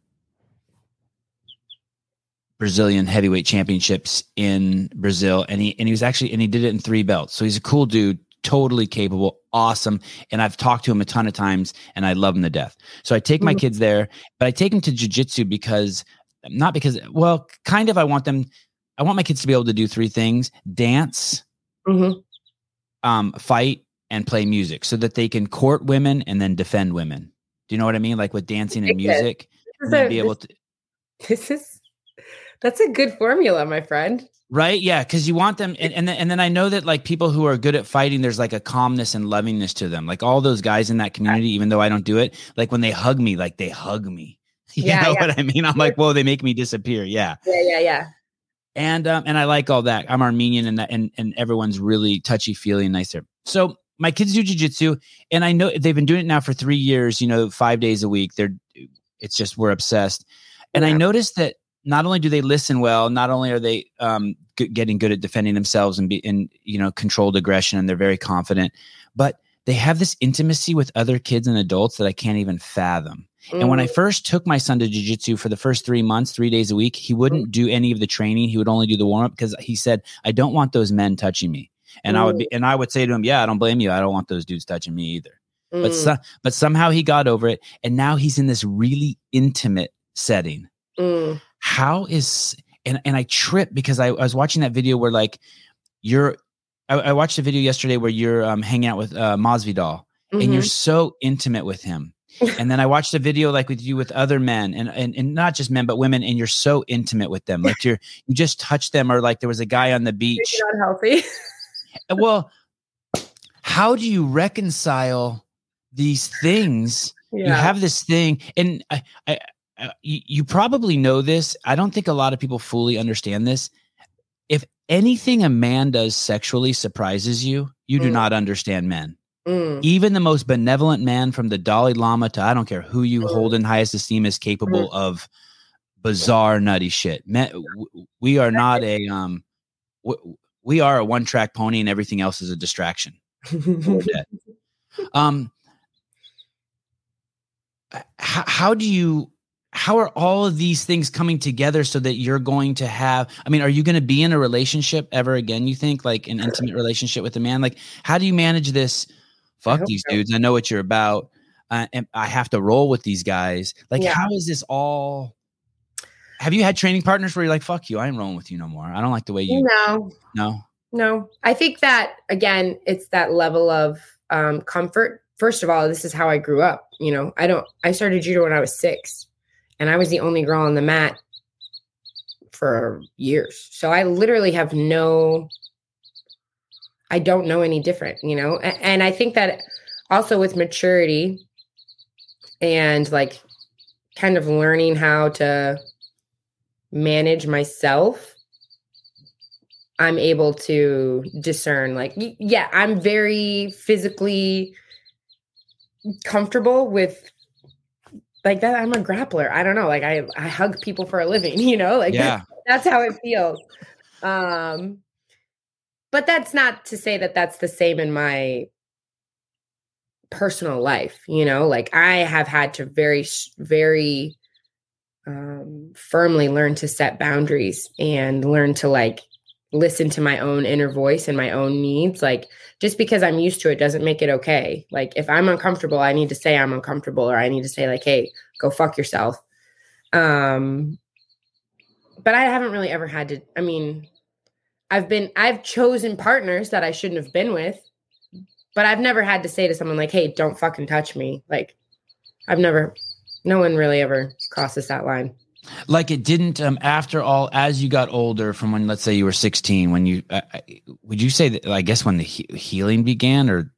Speaker 1: Brazilian heavyweight championships in Brazil, and he and he was actually and he did it in three belts. So he's a cool dude, totally capable, awesome. And I've talked to him a ton of times and I love him to death. So I take my
Speaker 2: Mhm.
Speaker 1: kids there, but I take them to jujitsu because not because, well, kind of I want them, I want my kids to be able to do three things dance,
Speaker 2: Mhm.
Speaker 1: um, fight, and play music so that they can court women and then defend women. Do you know what I mean? Like with dancing and music, and be able to,
Speaker 2: this is that's a good formula, my friend.
Speaker 1: Right? Yeah, because you want them, and and then, and then I know that like people who are good at fighting, there's like a calmness and lovingness to them. Like all those guys in that community, even though I don't do it, like when they hug me, like they hug me. You
Speaker 2: Yeah,
Speaker 1: know
Speaker 2: yeah.
Speaker 1: what I mean? I'm like, whoa, they make me disappear. Yeah,
Speaker 2: Yeah, yeah, yeah.
Speaker 1: and um, and I like all that. I'm Armenian, and that, and and everyone's really touchy feely and nice there. So my kids do jujitsu, and I know they've been doing it now for three years. You know, five days a week. They're, it's just we're obsessed. And I noticed that not only do they listen well, not only are they um, g- getting good at defending themselves and be in you know controlled aggression, and they're very confident, but they have this intimacy with other kids and adults that I can't even fathom. And when I
Speaker 2: Mm,
Speaker 1: first took my son to jujitsu for the first three months, three days a week, he wouldn't do any of the training. He would only do the warm up because he said, "I don't want those men touching me." And I would be, and I would say to him, "Yeah, I don't blame you. I don't want those dudes touching me either." But
Speaker 2: mm,
Speaker 1: so, but somehow he got over it, and now he's in this really intimate setting.
Speaker 2: mm,
Speaker 1: How is and and I trip because I, I was watching that video where like you're. I, I watched a video yesterday where you're um, hanging out with uh, Masvidal and you're
Speaker 2: mhm.
Speaker 1: so intimate with him. and then I watched a video like with you with other men and, and and not just men but women and you're so intimate with them like you're you just touch them or like there was a guy on the beach
Speaker 2: Maybe not healthy.
Speaker 1: well how do you reconcile these things
Speaker 2: yeah.
Speaker 1: you have this thing and I, I you, you probably know this I don't think a lot of people fully understand this if anything a man does sexually surprises you you do
Speaker 2: Mm.
Speaker 1: not understand men
Speaker 2: Mm,
Speaker 1: even the most benevolent man from the Dalai Lama to I don't care who you
Speaker 2: Mm.
Speaker 1: hold in highest esteem is capable of bizarre nutty shit. Men, we are not a um we are a one track pony and everything else is a distraction. Um h- how do you how are all of these things coming together so that you're going to have i mean are you going to be in a relationship ever again you think like an intimate relationship with a man like how do you manage this fuck these
Speaker 2: so.
Speaker 1: dudes i know what you're about uh, and i have to roll with these guys like
Speaker 2: Yeah.
Speaker 1: how is this all have you had training partners where you're like fuck you i ain't rolling with you no more i don't like the way you
Speaker 2: no,
Speaker 1: no
Speaker 2: no. I think that again, it's that level of um, comfort. First of all, this is how I grew up. You know, I don't. I started judo when I was six, and I was the only girl on the mat for years. So I literally have no. I don't know any different, you know, and I think that also with maturity and like kind of learning how to manage myself i'm able to discern like yeah i'm very physically comfortable with like that i'm a grappler. I don't know like i i hug people for a living you know like
Speaker 1: yeah.
Speaker 2: that's how it feels. Um but that's not to say that that's the same in my personal life you know like i have had to very very um firmly learn to set boundaries and learn to like listen to my own inner voice and my own needs like just because i'm used to it doesn't make it okay like if i'm uncomfortable i need to say i'm uncomfortable or i need to say like hey go fuck yourself um but I haven't really ever had to. I mean, I've been, I've chosen partners that I shouldn't have been with, but I've never had to say to someone like, "Hey, don't fucking touch me." Like, I've never, no one really ever crosses that line.
Speaker 1: Like it didn't um after all as you got older from when let's say you were 16 when you uh, would you say that i guess when the he- healing began or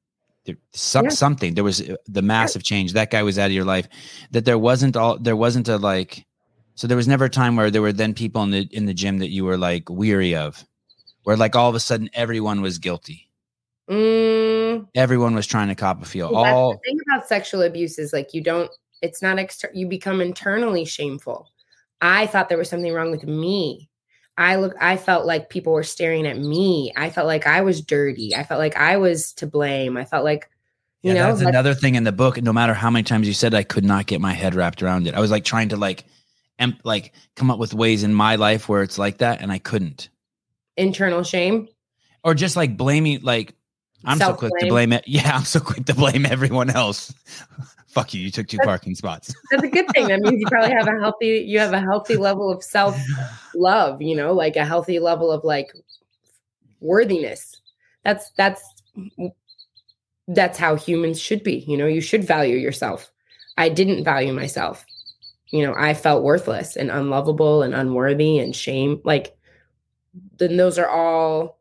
Speaker 1: there, some,
Speaker 2: Yeah.
Speaker 1: something there was uh, the massive change that guy was out of your life that there wasn't all there wasn't a like so there was never a time where there were then people in the in the gym that you were like weary of where like all of a sudden everyone was guilty.
Speaker 2: Mm,
Speaker 1: everyone was trying to cop a feel.
Speaker 2: Well,
Speaker 1: all
Speaker 2: the thing about sexual abuse is like you don't it's not exter- you become internally shameful i thought there was something wrong with me i look i felt like people were staring at me i felt like i was dirty i felt like i was to blame i felt like you
Speaker 1: yeah,
Speaker 2: know
Speaker 1: that's
Speaker 2: like-
Speaker 1: another thing in the book. No matter how many times you said, I could not get my head wrapped around it. I was like trying to like, em- like come up with ways in my life where it's like that, and I couldn't.
Speaker 2: internal shame
Speaker 1: Or just like blaming, like I'm so quick to blame it. Yeah, I'm so quick to blame everyone else. Fuck you. You took two that's, parking spots.
Speaker 2: That's a good thing. That means you probably have a healthy you have a healthy level of self love, you know, like a healthy level of like worthiness. That's that's that's how humans should be. You know, you should value yourself. I didn't value myself. You know, I felt worthless and unlovable and unworthy and shame. Like then those are all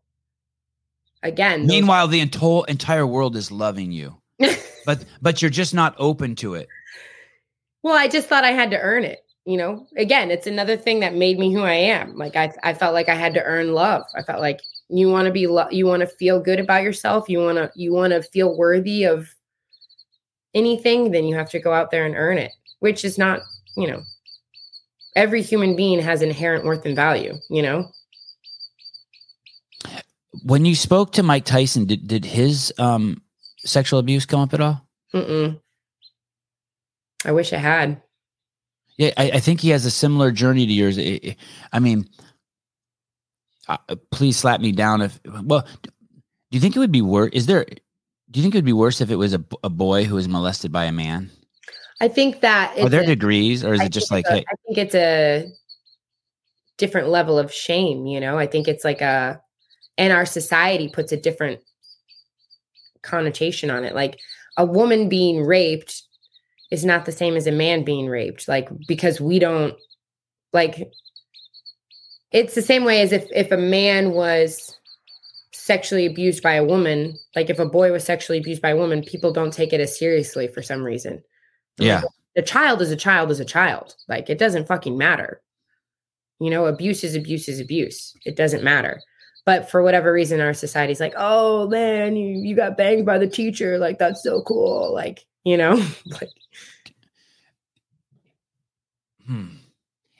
Speaker 2: again.
Speaker 1: Meanwhile, the entire entire world is loving you. but but you're just not open to it.
Speaker 2: Well, I just thought I had to earn it. You know, again, it's another thing that made me who I am. Like I I felt like I had to earn love. I felt like you want to be lo- you want to feel good about yourself. You want to you want to feel worthy of anything, then you have to go out there and earn it, which is not, you know, every human being has inherent worth and value, you know?
Speaker 1: When you spoke to Mike Tyson, did, did his um, sexual abuse come up at all?
Speaker 2: Mm-mm. I wish it had.
Speaker 1: Yeah, I, I, think he has a similar journey to yours. I mean, uh, please slap me down if. Well, do you think it would be worse? Is there? Do you think it would be worse if it was a, a boy who was molested by a man?
Speaker 2: I think that
Speaker 1: are there a, degrees, or is I it just like?
Speaker 2: A, hey, I think it's a different level of shame. You know, I think it's like a, and our society puts a different connotation on it. Like a woman being raped is not the same as a man being raped. Like because we don't like. It's the same way as if if a man was sexually abused by a woman, like if a boy was sexually abused by a woman, people don't take it as seriously for some reason.
Speaker 1: Yeah.
Speaker 2: A child is a child is a child. Like it doesn't fucking matter. You know, abuse is abuse is abuse. It doesn't matter. But for whatever reason, our society's like, oh man, you, you got banged by the teacher. Like that's so cool. Like, you know, like
Speaker 1: hmm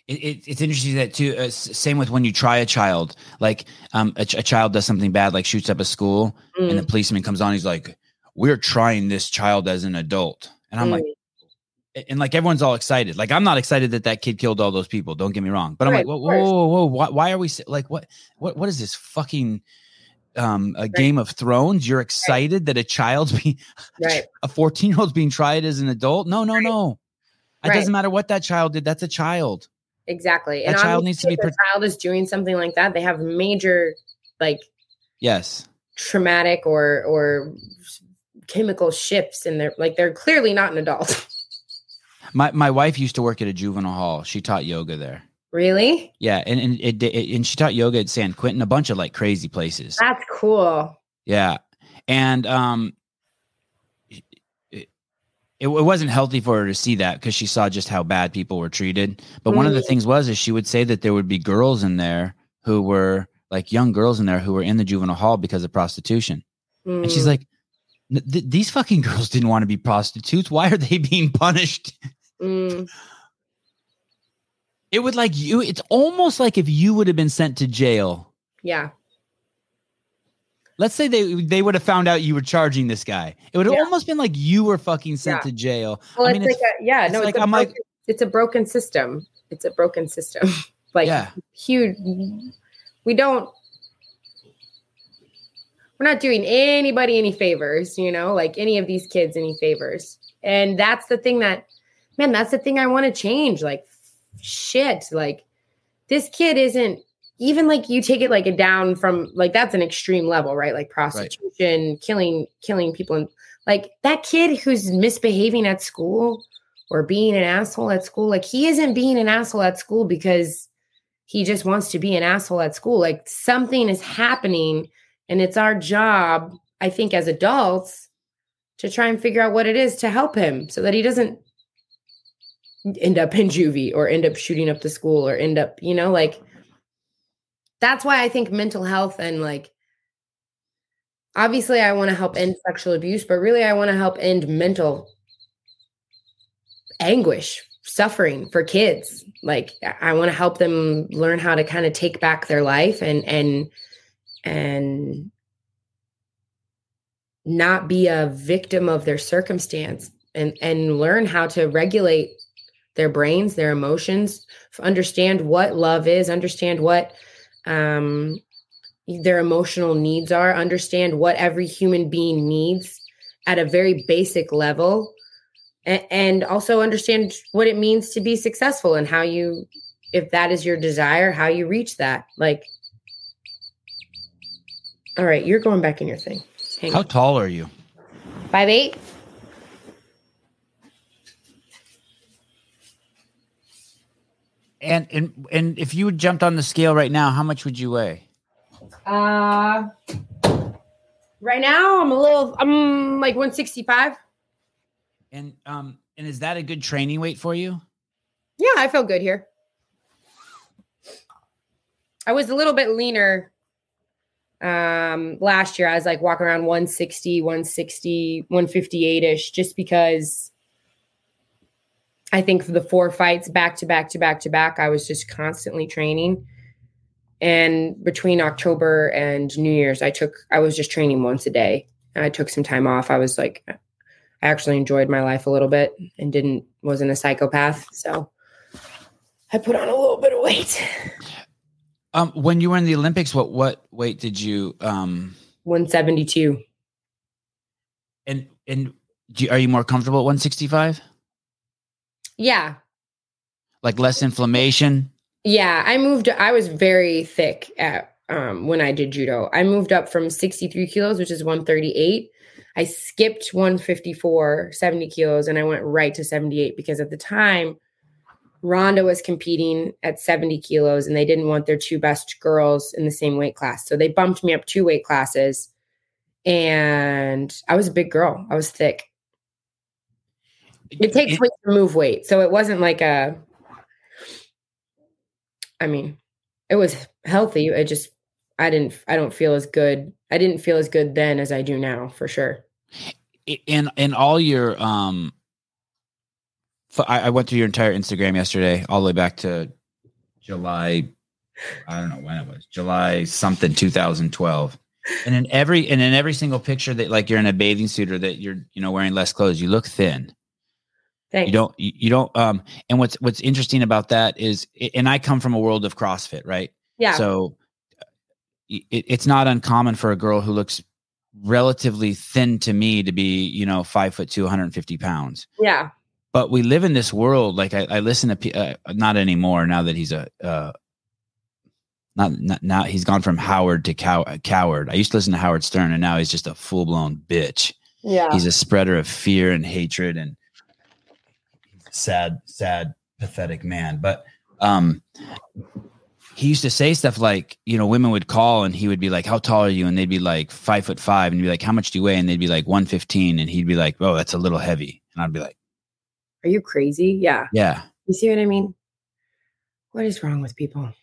Speaker 1: it, it, it's interesting that too. Uh, same with when you try a child, like um, a, a, child does something bad, like shoots up a school, mm. and the mm. policeman comes on. He's like, "We're trying this child as an adult," and I'm mm. like, and like everyone's all excited. Like I'm not excited that that kid killed all those people. Don't get me wrong, but I'm like, whoa, whoa, whoa, whoa, why, why, are we like what, what, what is this fucking? um a right. game of thrones you're excited right. that a child's being right. a 14 year old's being tried as an adult no no no it doesn't matter what that child did that's a child
Speaker 2: Exactly.
Speaker 1: And child needs to be.
Speaker 2: If child is doing something like that, they have major, like,
Speaker 1: yes,
Speaker 2: traumatic or or chemical shifts in their like they're clearly not an adult.
Speaker 1: my my wife used to work at a juvenile hall. She taught yoga there.
Speaker 2: Really?
Speaker 1: Yeah, and and it, it, and she taught yoga at San Quentin, a bunch of like crazy places.
Speaker 2: That's cool.
Speaker 1: Yeah, and um, it, it, wasn't healthy for her to see that because she saw just how bad people were treated. But mm one of the mm. things was is she would say that there would be girls in there who were like young girls in there who were in the juvenile hall because of prostitution, mm. and she's mm. like, "These fucking girls didn't want to be prostitutes. Why are they being punished?" Mm. It would like you. It's almost like if you would have been sent to jail.
Speaker 2: Yeah
Speaker 1: let's say they they would have found out you were charging this guy. It would have yeah. almost been like you were fucking sent yeah. to jail.
Speaker 2: Well, I mean, it's, it's like a, yeah, no, like I'm broken, like it's a broken system. It's a broken system. like yeah. huge. We don't. We're not doing anybody any favors, you know, like any of these kids any favors. And that's the thing that, man, that's the thing I want to change. Like, shit, like this kid isn't even like you take it like a down from like that's an extreme level, right? Like prostitution, right. killing, killing people, and like that kid who's misbehaving at school or being an asshole at school, like he isn't being an asshole at school because he just wants to be an asshole at school. Like something is happening, and it's our job, I think, as adults to try and figure out what it is to help him so that he doesn't end up in juvie or end up shooting up the school or end up, you know, like that's why I think mental health and like obviously I want to help end sexual abuse, but really I want to help end mental anguish, suffering for kids. Like I want to help them learn how to kind of take back their life and and and not be a victim of their circumstance and and learn how to regulate their brains, their emotions, understand what love is, understand what um, their emotional needs are, understand what every human being needs at a very basic level, and, and also understand what it means to be successful and how you, if that is your desire, how you reach that. Like, all right, you're going back in your thing.
Speaker 1: Hang how on. tall are you?
Speaker 2: Five eight.
Speaker 1: And and and if you jumped on the scale right now, how much would you weigh?
Speaker 2: Uh right now I'm a little I'm like 165.
Speaker 1: And um and is that a good training weight for you?
Speaker 2: Yeah, I feel good here. I was a little bit leaner um last year. I was like walking around 160, 160, 158 ish just because I think for the four fights back to back to back to back, I was just constantly training. And between October and New Year's, I took, I was just training once a day. And I took some time off. I was like, I actually enjoyed my life a little bit and didn't, wasn't a psychopath. So I put on a little bit of weight.
Speaker 1: Um, when you were in the Olympics, what, what weight did you, um,
Speaker 2: 172.
Speaker 1: And, and you, are you more comfortable at 165?
Speaker 2: Yeah.
Speaker 1: Like less inflammation?
Speaker 2: Yeah, I moved I was very thick at um when I did judo. I moved up from 63 kilos, which is 138. I skipped 154, 70 kilos, and I went right to 78 because at the time Ronda was competing at 70 kilos and they didn't want their two best girls in the same weight class. So they bumped me up two weight classes. And I was a big girl. I was thick. It takes it, weight to move weight. So it wasn't like a I mean, it was healthy. It just I didn't I don't feel as good. I didn't feel as good then as I do now, for sure.
Speaker 1: In in all your um I, went through your entire Instagram yesterday, all the way back to July. I don't know when it was July something 2012. And in every and in every single picture that like you're in a bathing suit or that you're you know wearing less clothes, you look thin. Thanks. You don't, you don't, um, and what's, what's interesting about that is, and I come from a world of CrossFit, right?
Speaker 2: Yeah.
Speaker 1: So it, it's not uncommon for a girl who looks relatively thin to me to be, you know, five foot two, 150 pounds.
Speaker 2: Yeah.
Speaker 1: But we live in this world. Like I, I listen to, uh, not anymore now that he's a, uh, not, not now he's gone from Howard to cow, coward. I used to listen to Howard Stern and now he's just a full blown bitch.
Speaker 2: Yeah.
Speaker 1: He's a spreader of fear and hatred and, sad, sad, pathetic man. But um, he used to say stuff like, you know, women would call and he would be like, "How tall are you?" And they'd be like five foot five, and he'd be like, "How much do you weigh?" And they'd be like one fifteen, and he'd be like, "Oh, that's a little heavy," and I'd be like,
Speaker 2: "Are you crazy?" Yeah,
Speaker 1: yeah.
Speaker 2: You see what I mean? What is wrong with people?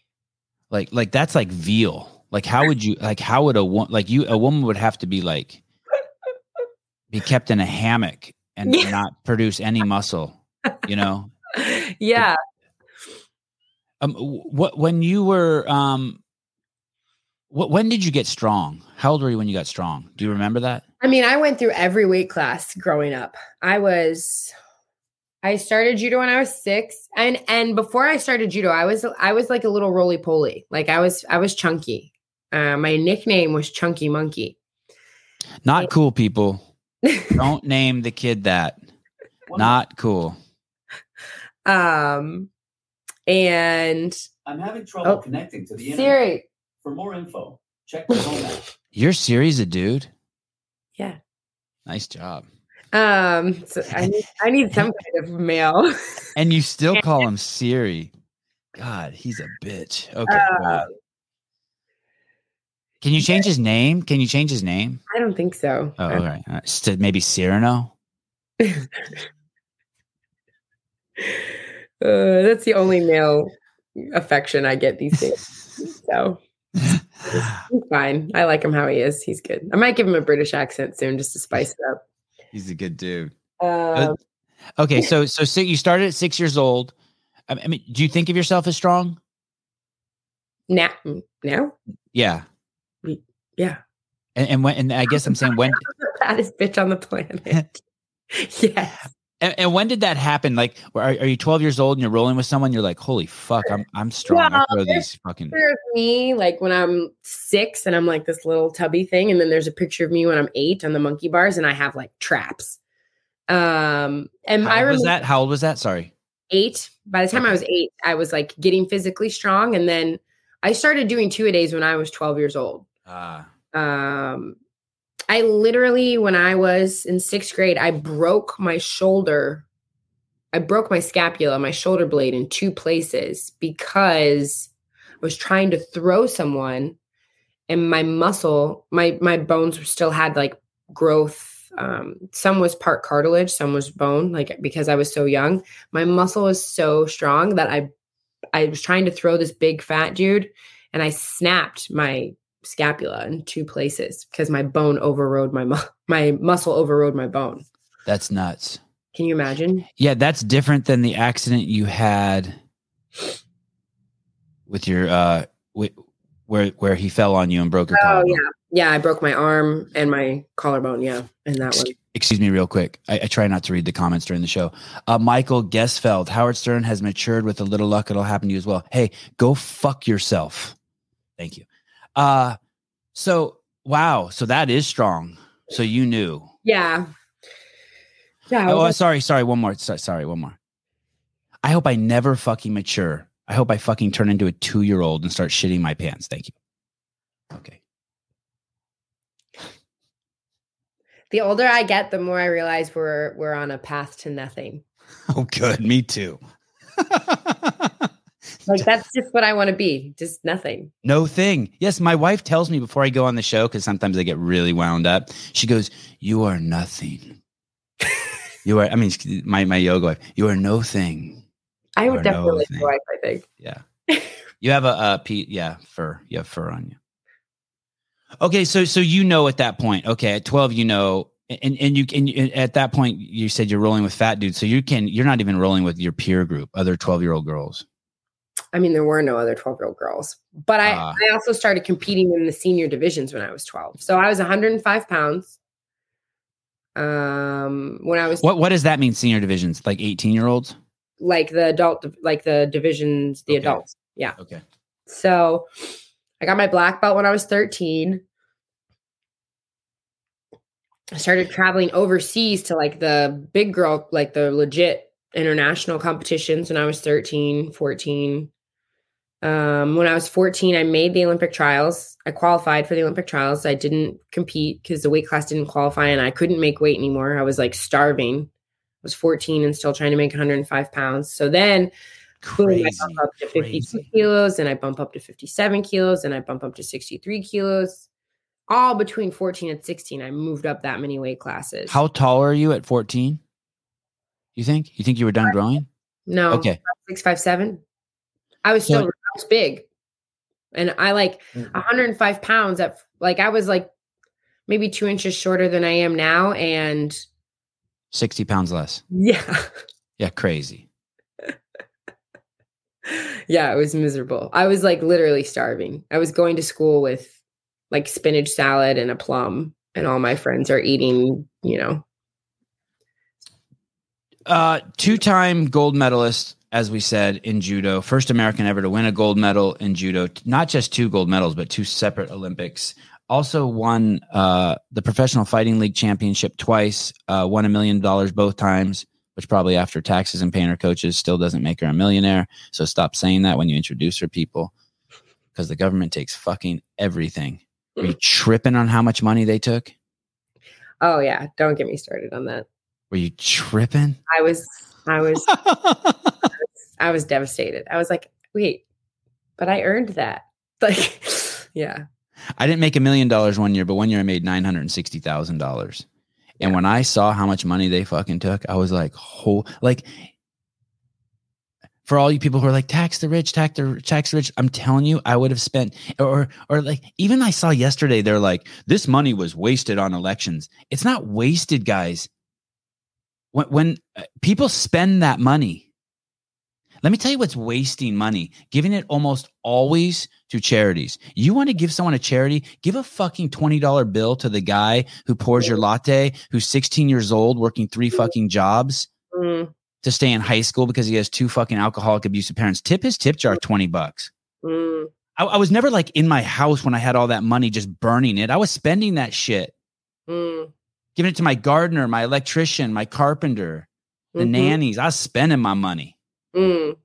Speaker 1: Like, like that's like veal. Like, how would you like? How would a woman like you? A woman would have to be like be kept in a hammock and yeah. not produce any muscle you know?
Speaker 2: Yeah.
Speaker 1: Um what when you were um what when did you get strong? How old were you when you got strong? Do you remember that?
Speaker 2: I mean i went through every weight class growing up. I was i started judo when i was six and and before i started judo i was i was like a little roly poly. Like i was i was chunky. Uh, my nickname was chunky monkey.
Speaker 1: Not cool people. Don't name the kid that. Not cool
Speaker 2: um, and
Speaker 3: I'm having trouble oh, connecting to the internet.
Speaker 2: Siri.
Speaker 3: For more info, check the home app.
Speaker 1: Your Siri's a dude.
Speaker 2: Yeah.
Speaker 1: Nice job.
Speaker 2: Um, so I need I need some kind of mail.
Speaker 1: and you still call him Siri. God, he's a bitch. Okay. Uh, Can you change his name? Can you change his name?
Speaker 2: I don't think so.
Speaker 1: Oh, all right. All right. maybe Cyrano.
Speaker 2: Uh, that's the only male affection I get these days. so he's fine. I like him how he is. He's good. I might give him a British accent soon just to spice it up.
Speaker 1: He's a good dude.
Speaker 2: Um,
Speaker 1: okay, so so so you started at six years old. I mean, do you think of yourself as strong?
Speaker 2: Now, now,
Speaker 1: yeah,
Speaker 2: yeah.
Speaker 1: And, and when, and I guess I'm saying when
Speaker 2: the baddest bitch on the planet. yes.
Speaker 1: And, and when did that happen? Like, are, are you 12 years old and you're rolling with someone? You're like, holy fuck, I'm I'm strong. I
Speaker 2: Yeah,
Speaker 1: throw
Speaker 2: there's
Speaker 1: these fucking.
Speaker 2: picture of me like when I'm six and I'm like this little tubby thing, and then there's a picture of me when I'm eight on the monkey bars and I have like traps. Um, and I
Speaker 1: How was
Speaker 2: remember
Speaker 1: that? How old was that? Sorry.
Speaker 2: eight. By the time I was eight, I was like getting physically strong, and then I started doing two a days when I was 12 years old.
Speaker 1: Ah,
Speaker 2: Um, I literally, when I was in sixth grade, I broke my shoulder. I broke my scapula, my shoulder blade in two places because I was trying to throw someone and my muscle, my my bones still had like growth. Um, some was part cartilage, some was bone, like because I was so young. My muscle was so strong that I I was trying to throw this big fat dude and I snapped my scapula in two places because my bone overrode my mu- my muscle overrode my bone.
Speaker 1: that's nuts.
Speaker 2: Can you imagine?
Speaker 1: Yeah, that's different than the accident you had with your uh wi- where where he fell on you and broke your
Speaker 2: Oh
Speaker 1: collarbone.
Speaker 2: yeah, yeah. I broke my arm and my collarbone. Yeah, and that one.
Speaker 1: Ex- Excuse me, real quick. I, I try not to read the comments during the show. Uh, Michael Gesfeld, Howard Stern has matured. With a little luck, it'll happen to you as well. Hey, go fuck yourself. Thank you. Uh, so wow, so that is strong. So you knew.
Speaker 2: Yeah, yeah.
Speaker 1: Oh,
Speaker 2: was-
Speaker 1: sorry, sorry. One more. So- Sorry, one more. I hope I never fucking mature. I hope I fucking turn into a two year old and start shitting my pants. Thank you. Okay.
Speaker 2: the older I get, the more I realize we're we're on a path to nothing.
Speaker 1: Oh, good. Me too.
Speaker 2: Like that's just what I want to be, just nothing.
Speaker 1: no thing. Yes, my wife tells me before I go on the show because sometimes I get really wound up. She goes, "You are nothing. you are." I mean, my my yoga wife. You are no thing.
Speaker 2: I would definitely
Speaker 1: nothing.
Speaker 2: like. I think.
Speaker 1: Yeah. you have a, a pe- yeah, fur. You have fur on you. Okay, so so you know at that point. Okay, at 12 you know and and you you- at that point you said you're rolling with fat dudes. So you can you're not even rolling with your peer group, other 12-year-old girls.
Speaker 2: I mean, there were no other 12 year old girls, but I,
Speaker 1: Ah.
Speaker 2: I also started competing in the senior divisions when I was 12. So I was 105 pounds. Um, when I was
Speaker 1: What what does that mean senior divisions? Like 18-year-olds?
Speaker 2: like the adult, like the divisions, the
Speaker 1: Okay.
Speaker 2: adults. Yeah.
Speaker 1: Okay.
Speaker 2: So I got my black belt when I was 13. I started traveling overseas to like the big girl, like the legit international competitions when I was 13, 14. Um, when I was 14, I made the Olympic trials. I qualified for the Olympic trials. I didn't compete because the weight class didn't qualify and I couldn't make weight anymore. I was like starving. I was 14 and still trying to make 105 pounds. So then boom, I
Speaker 1: Crazy.
Speaker 2: bump up to 52
Speaker 1: crazy.
Speaker 2: kilos and I bump up to 57 kilos and I bump up to 63 kilos. All between 14 and 16, I moved up that many weight classes.
Speaker 1: How tall are you at 14? You think? You think you were done growing?
Speaker 2: no,
Speaker 1: Okay.
Speaker 2: six, five, seven. I was still I was big. And I like
Speaker 1: Mm.
Speaker 2: 105 pounds at like I was like maybe two inches shorter than I am now. And
Speaker 1: 60 pounds less.
Speaker 2: yeah.
Speaker 1: Yeah, crazy.
Speaker 2: yeah, it was miserable. I was like literally starving. I was going to school with like spinach salad and a plum, and all my friends are eating, you know.
Speaker 1: Uh, two-time gold medalist, as we said in judo, first American ever to win a gold medal in judo. Not just two gold medals, but two separate Olympics. Also won uh, the Professional Fighting League championship twice. Uh, won a million dollars both times, which probably after taxes and paying her coaches still doesn't make her a millionaire. So stop saying that when you introduce her people, because the government takes fucking everything. Are you tripping on how much money they took?
Speaker 2: Oh yeah, don't get me started on that.
Speaker 1: Were you tripping?
Speaker 2: I was I was I was devastated. I was like, wait, but I earned that. Like, yeah.
Speaker 1: I didn't make a million dollars one year, but one year I made nine hundred and sixty thousand dollars. And
Speaker 2: Yeah.
Speaker 1: when I saw how much money they fucking took, I was like, "Whole like." For all you people who are like tax the rich, tax the tax the rich, I'm telling you, I would have spent or or like even I saw yesterday they're like this money was wasted on elections. It's not wasted, guys. When when uh, people spend that money, let me tell you what's wasting money. Giving it almost always to charities. You want to give someone a charity? Give a fucking $20 bill to the guy who pours your latte, who's 16 years old, working three fucking jobs.
Speaker 2: Mm,
Speaker 1: to stay in high school because he has two fucking alcoholic abusive parents. Tip his tip jar 20 bucks.
Speaker 2: mm,
Speaker 1: I, I was never like in my house when I had all that money just burning it. I was spending that shit,
Speaker 2: mm,
Speaker 1: giving it to my gardener, my electrician, my carpenter, the
Speaker 2: mhm,
Speaker 1: nannies. I was spending my money.
Speaker 2: mm.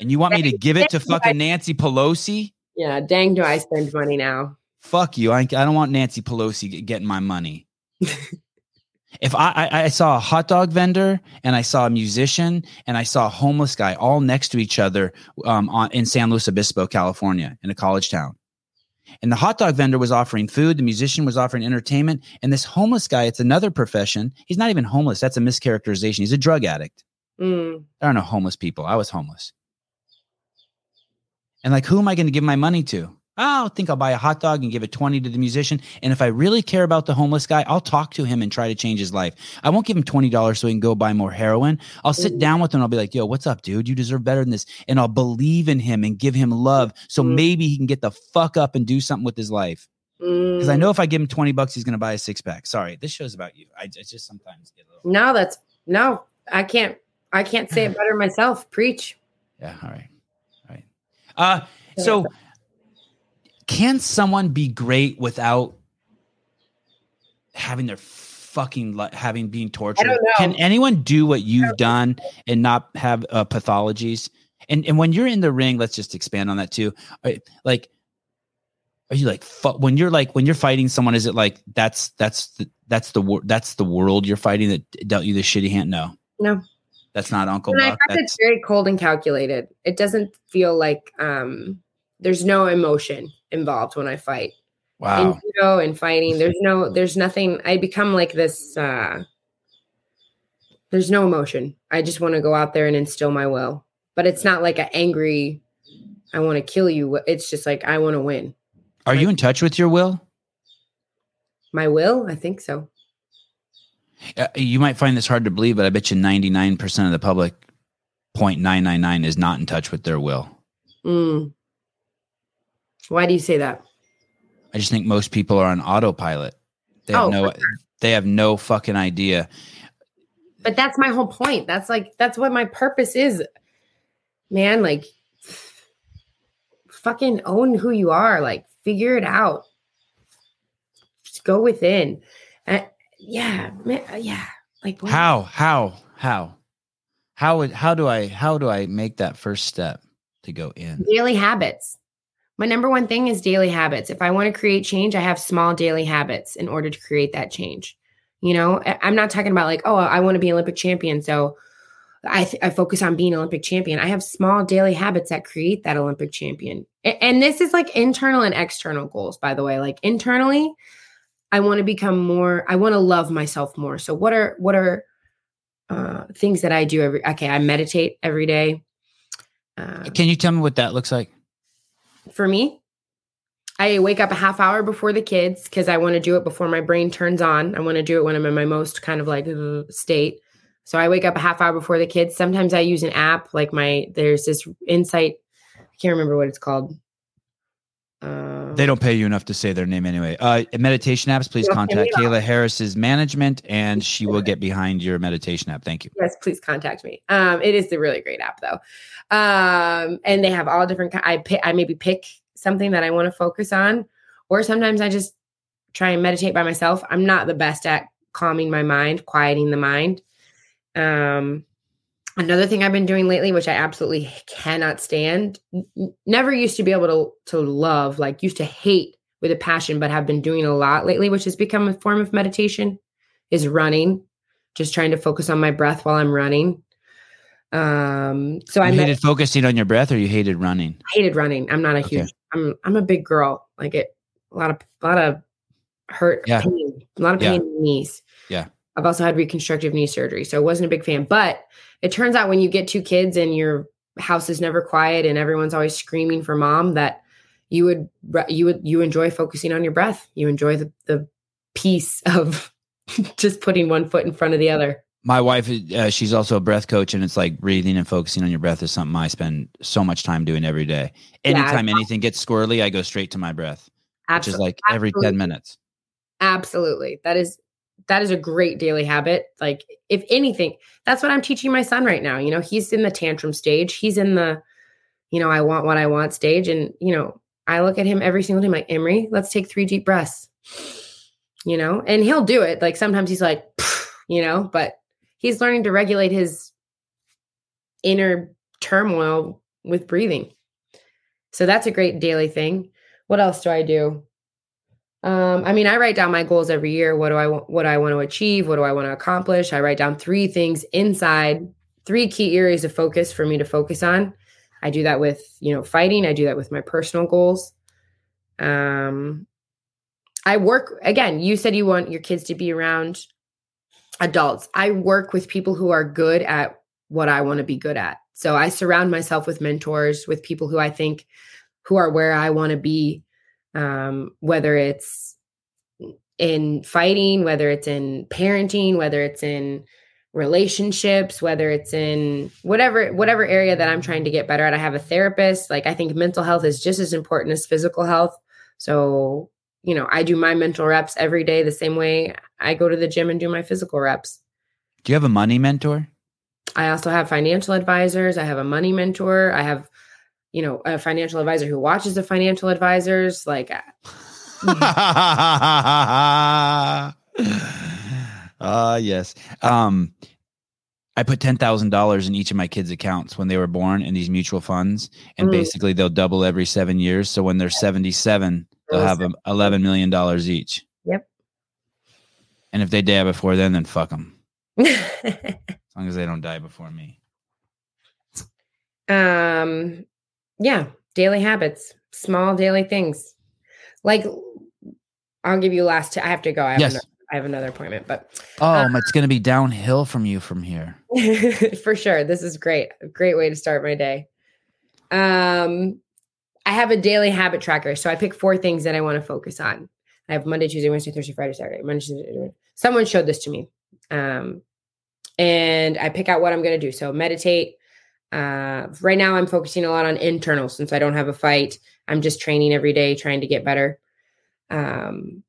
Speaker 1: And you want me to give it to fucking Nancy Pelosi?
Speaker 2: Yeah, dang, do I spend money now?
Speaker 1: Fuck you. I, I don't want Nancy Pelosi getting my money. if I, I I saw a hot dog vendor and I saw a musician and I saw a homeless guy all next to each other um, on, in San Luis Obispo, California, in a college town. And the hot dog vendor was offering food, the musician was offering entertainment, and this homeless guy, it's another profession. He's not even homeless. That's a mischaracterization. He's a drug addict.
Speaker 2: Mm,
Speaker 1: There are no homeless people. I was homeless. And like, who am I going to give my money to? I think I'll buy a hot dog and give a 20 to the musician. And if I really care about the homeless guy, I'll talk to him and try to change his life. I won't give him $20 so he can go buy more heroin. I'll sit
Speaker 2: Mm.
Speaker 1: down with him and I'll be like, yo, what's up, dude? You deserve better than this. And I'll believe in him and give him love. So
Speaker 2: Mm.
Speaker 1: maybe he can get the fuck up and do something with his life. Because I
Speaker 2: mm.
Speaker 1: know if I give him 20 bucks, he's going to buy a six pack. Sorry, this show's about you. I, I just sometimes get a little.
Speaker 2: No, that's no. I can't. I can't say it better myself. Preach.
Speaker 1: Yeah. All right. All right. Uh, so can someone be great without having their fucking li- having being tortured? Can anyone do what you've done and not have uh, pathologies? And and when you're in the ring, let's just expand on that too. Are- Like, are you like fu- when you're like when you're fighting someone? Is it like that's that's the that's the wor- that's the world you're fighting that dealt you the shitty hand? No,
Speaker 2: No.
Speaker 1: that's not Uncle
Speaker 2: And I find
Speaker 1: That's,
Speaker 2: it's very cold and calculated. It doesn't feel like um there's no emotion involved when I fight.
Speaker 1: wow.
Speaker 2: In judo and fighting, there's no there's nothing I become like this uh there's no emotion. I just want to go out there and instill my will. But it's not like an angry I want to kill you. It's just like I want to win.
Speaker 1: Are you in touch with your will?
Speaker 2: My will? I think so.
Speaker 1: Uh, you might find this hard to believe, but I bet you 99% of the public, 0.999, is not in touch with their will.
Speaker 2: Mm. Why do you say that?
Speaker 1: I just think most people are on autopilot. They have
Speaker 2: Oh,
Speaker 1: no, they have no fucking idea.
Speaker 2: But that's my whole point. That's like that's what my purpose is. Man, like fucking own who you are. Like figure it out. Just go within. Uh, yeah, man, uh, yeah. Like what?
Speaker 1: How, how, how, how would, how do I, how do I make that first step to go in?
Speaker 2: daily habits. My number one thing is daily habits. If I want to create change, I have small daily habits in order to create that change. You know, I'm not talking about like, oh, I want to be Olympic champion, so I th- I focus on being Olympic champion. I have small daily habits that create that Olympic champion. And this is like internal and external goals, by the way. Like internally, I want to become more. I want to love myself more. So what are what are uh, things that I do every? Okay, I meditate every day. Uh,
Speaker 1: Can you tell me what that looks like?
Speaker 2: For me. I wake up a half hour before the kids because I want to do it before my brain turns on. I want to do it when I'm in my most kind of like uh, state. So I wake up a half hour before the kids. Sometimes I use an app like my there's this insight. I can't remember what it's called. Uh,
Speaker 1: They don't pay you enough to say their name anyway. Uh, meditation apps, please
Speaker 2: They don't pay
Speaker 1: contact Kayla Harrison's management and she will get behind your meditation app. Thank you.
Speaker 2: yes, please contact me. Um, it is the really great app though, um, and they have all different. I pick, I maybe pick something that I want to focus on, or sometimes I just try and meditate by myself. I'm not the best at calming my mind, quieting the mind. Um, another thing I've been doing lately, which I absolutely cannot stand, never used to be able to to love, like used to hate with a passion, but have been doing a lot lately, which has become a form of meditation, is running. Just trying to focus on my breath while I'm running. Um, so I
Speaker 1: hated focusing on your breath or you hated running?
Speaker 2: I hated running. I'm not a
Speaker 1: Okay.
Speaker 2: huge. I'm I'm a big girl. Like it, a lot of a lot of hurt,
Speaker 1: Yeah.
Speaker 2: pain, a lot of
Speaker 1: Yeah.
Speaker 2: pain in the knees.
Speaker 1: Yeah.
Speaker 2: I've also had reconstructive knee surgery, so I wasn't a big fan. But it turns out when you get two kids and your house is never quiet and everyone's always screaming for mom, that you would you would you enjoy focusing on your breath. You enjoy the the peace of just putting one foot in front of the other.
Speaker 1: My wife, uh, she's also a breath coach, and it's like breathing and focusing on your breath is something I spend so much time doing every day.
Speaker 2: Yeah,
Speaker 1: Anytime anything gets squirrely, I go straight to my breath, which is like every 10 minutes.
Speaker 2: Absolutely. That is that is a great daily habit. Like if anything, that's what I'm teaching my son right now. You know, he's in the tantrum stage. He's in the, you know, I want what I want stage. And, you know, I look at him every single day, I'm like, Emery, let's take three deep breaths. You know, and he'll do it. Like sometimes he's like, you know, but he's learning to regulate his inner turmoil with breathing. So that's a great daily thing. What else do I do? Um, I mean, I write down my goals every year. What do I want? What I want to achieve? What do I want to accomplish? I write down three things inside, three key areas of focus for me to focus on. I do that with you know fighting. I do that with my personal goals. Um, I work again. You said you want your kids to be around adults. I work with people who are good at what I want to be good at. So I surround myself with mentors, with people who I think who are where I want to be, um, whether it's in fighting, whether it's in parenting, whether it's in relationships, whether it's in whatever whatever area that I'm trying to get better at. I have a therapist. Like I think mental health is just as important as physical health. So, you know, I do my mental reps every day the same way I go to the gym and do my physical reps.
Speaker 1: Do you have a money mentor?
Speaker 2: I also have financial advisors. I have a money mentor. I have, you know, a financial advisor who watches the financial advisors. Like, uh,
Speaker 1: uh yes. Um, I put ten thousand dollars in each of my kids' accounts when they were born in these mutual funds, and mm. basically they'll double every seven years. So when they're seventy-seven, they'll have eleven million dollars each.
Speaker 2: Yep.
Speaker 1: And if they die before then, then fuck them. as long as they don't die before me.
Speaker 2: Um, yeah, daily habits, small daily things. Like, I'll give you last. T- I have to go. I have, yes. another, I have another appointment, but
Speaker 1: oh, uh, it's going to be downhill from you from here
Speaker 2: for sure. This is great. A great way to start my day. Um, I have a daily habit tracker, so I pick four things that I want to focus on. I have Monday, Tuesday, Wednesday, Thursday, Friday, Saturday. Monday, Tuesday, someone showed this to me. Um, and I pick out what I'm going to do. So meditate. Uh, right now, I'm focusing a lot on internal since I don't have a fight. I'm just training every day, trying to get better. Um,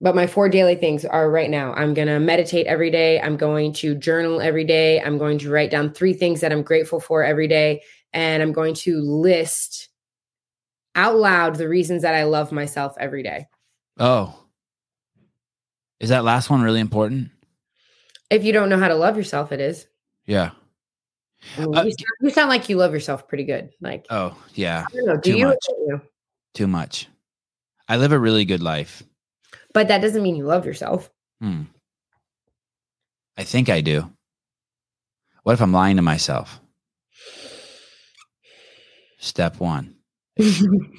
Speaker 2: but my four daily things are right now I'm going to meditate every day. I'm going to journal every day. I'm going to write down three things that I'm grateful for every day. And I'm going to list out loud the reasons that I love myself every day.
Speaker 1: Oh, is that last one really important?
Speaker 2: If you don't know how to love yourself, it is.
Speaker 1: Yeah.
Speaker 2: I mean, uh, you, sound, you, sound, like you love yourself pretty good. Like,
Speaker 1: oh yeah.
Speaker 2: Know, do Too you,
Speaker 1: much. Too much. I live a really good life.
Speaker 2: But that doesn't mean you love yourself.
Speaker 1: Hmm. I think I do. What if I'm lying to myself? Step one.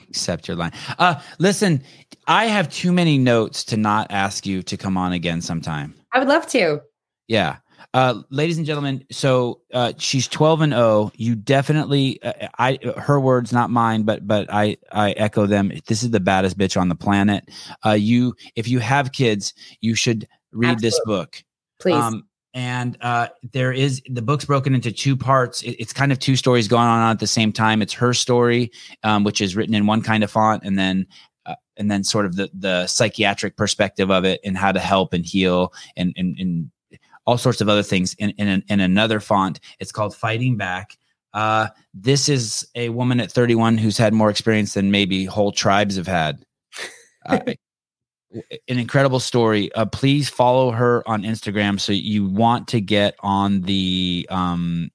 Speaker 1: Accept your line. Uh, listen, I have too many notes to not ask you to come on again sometime.
Speaker 2: I would love to.
Speaker 1: Yeah. Uh, ladies and gentlemen, so uh, she's 12 and 0. You definitely, uh, I, her words, not mine, but, but I, I echo them. This is the baddest bitch on the planet. Uh, you, if you have kids, you should read Absolutely. this book.
Speaker 2: Please. Um,
Speaker 1: and uh, there is the book's broken into two parts. It, it's kind of two stories going on at the same time. It's her story, um, which is written in one kind of font, and then uh, and then sort of the the psychiatric perspective of it and how to help and heal and and, and all sorts of other things in, in, in another font. It's called Fighting Back. Uh, this is a woman at 31 who's had more experience than maybe whole tribes have had. Uh, an incredible story. Uh, please follow her on Instagram so you want to get on the um,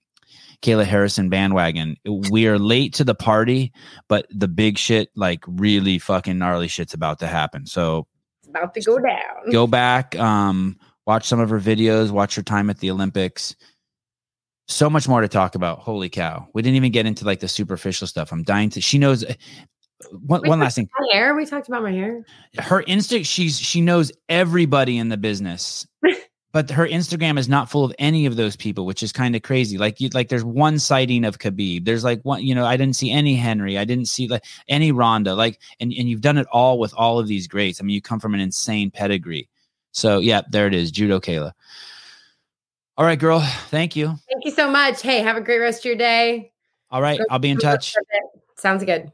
Speaker 1: Kayla Harrison bandwagon. We are late to the party, but the big shit, like really fucking gnarly shit's about to happen. So
Speaker 2: it's about to go down.
Speaker 1: Go back. Um, watch some of her videos, watch her time at the Olympics. So much more to talk about. Holy cow. We didn't even get into like the superficial stuff. I'm dying to she knows eh, one, one last thing.
Speaker 2: My hair. We talked about my hair.
Speaker 1: Her instinct, she's she knows everybody in the business. but her Instagram is not full of any of those people, which is kind of crazy. Like you like there's one sighting of Khabib. There's like one, you know, I didn't see any Henry. I didn't see like any Ronda. Like and, and you've done it all with all of these greats. I mean, you come from an insane pedigree. So, yeah, there it is. Judo Kayla. All right, girl. Thank you.
Speaker 2: Thank you so much. Hey, have a great rest of your day.
Speaker 1: All right. I'll be in touch.
Speaker 2: Sounds good.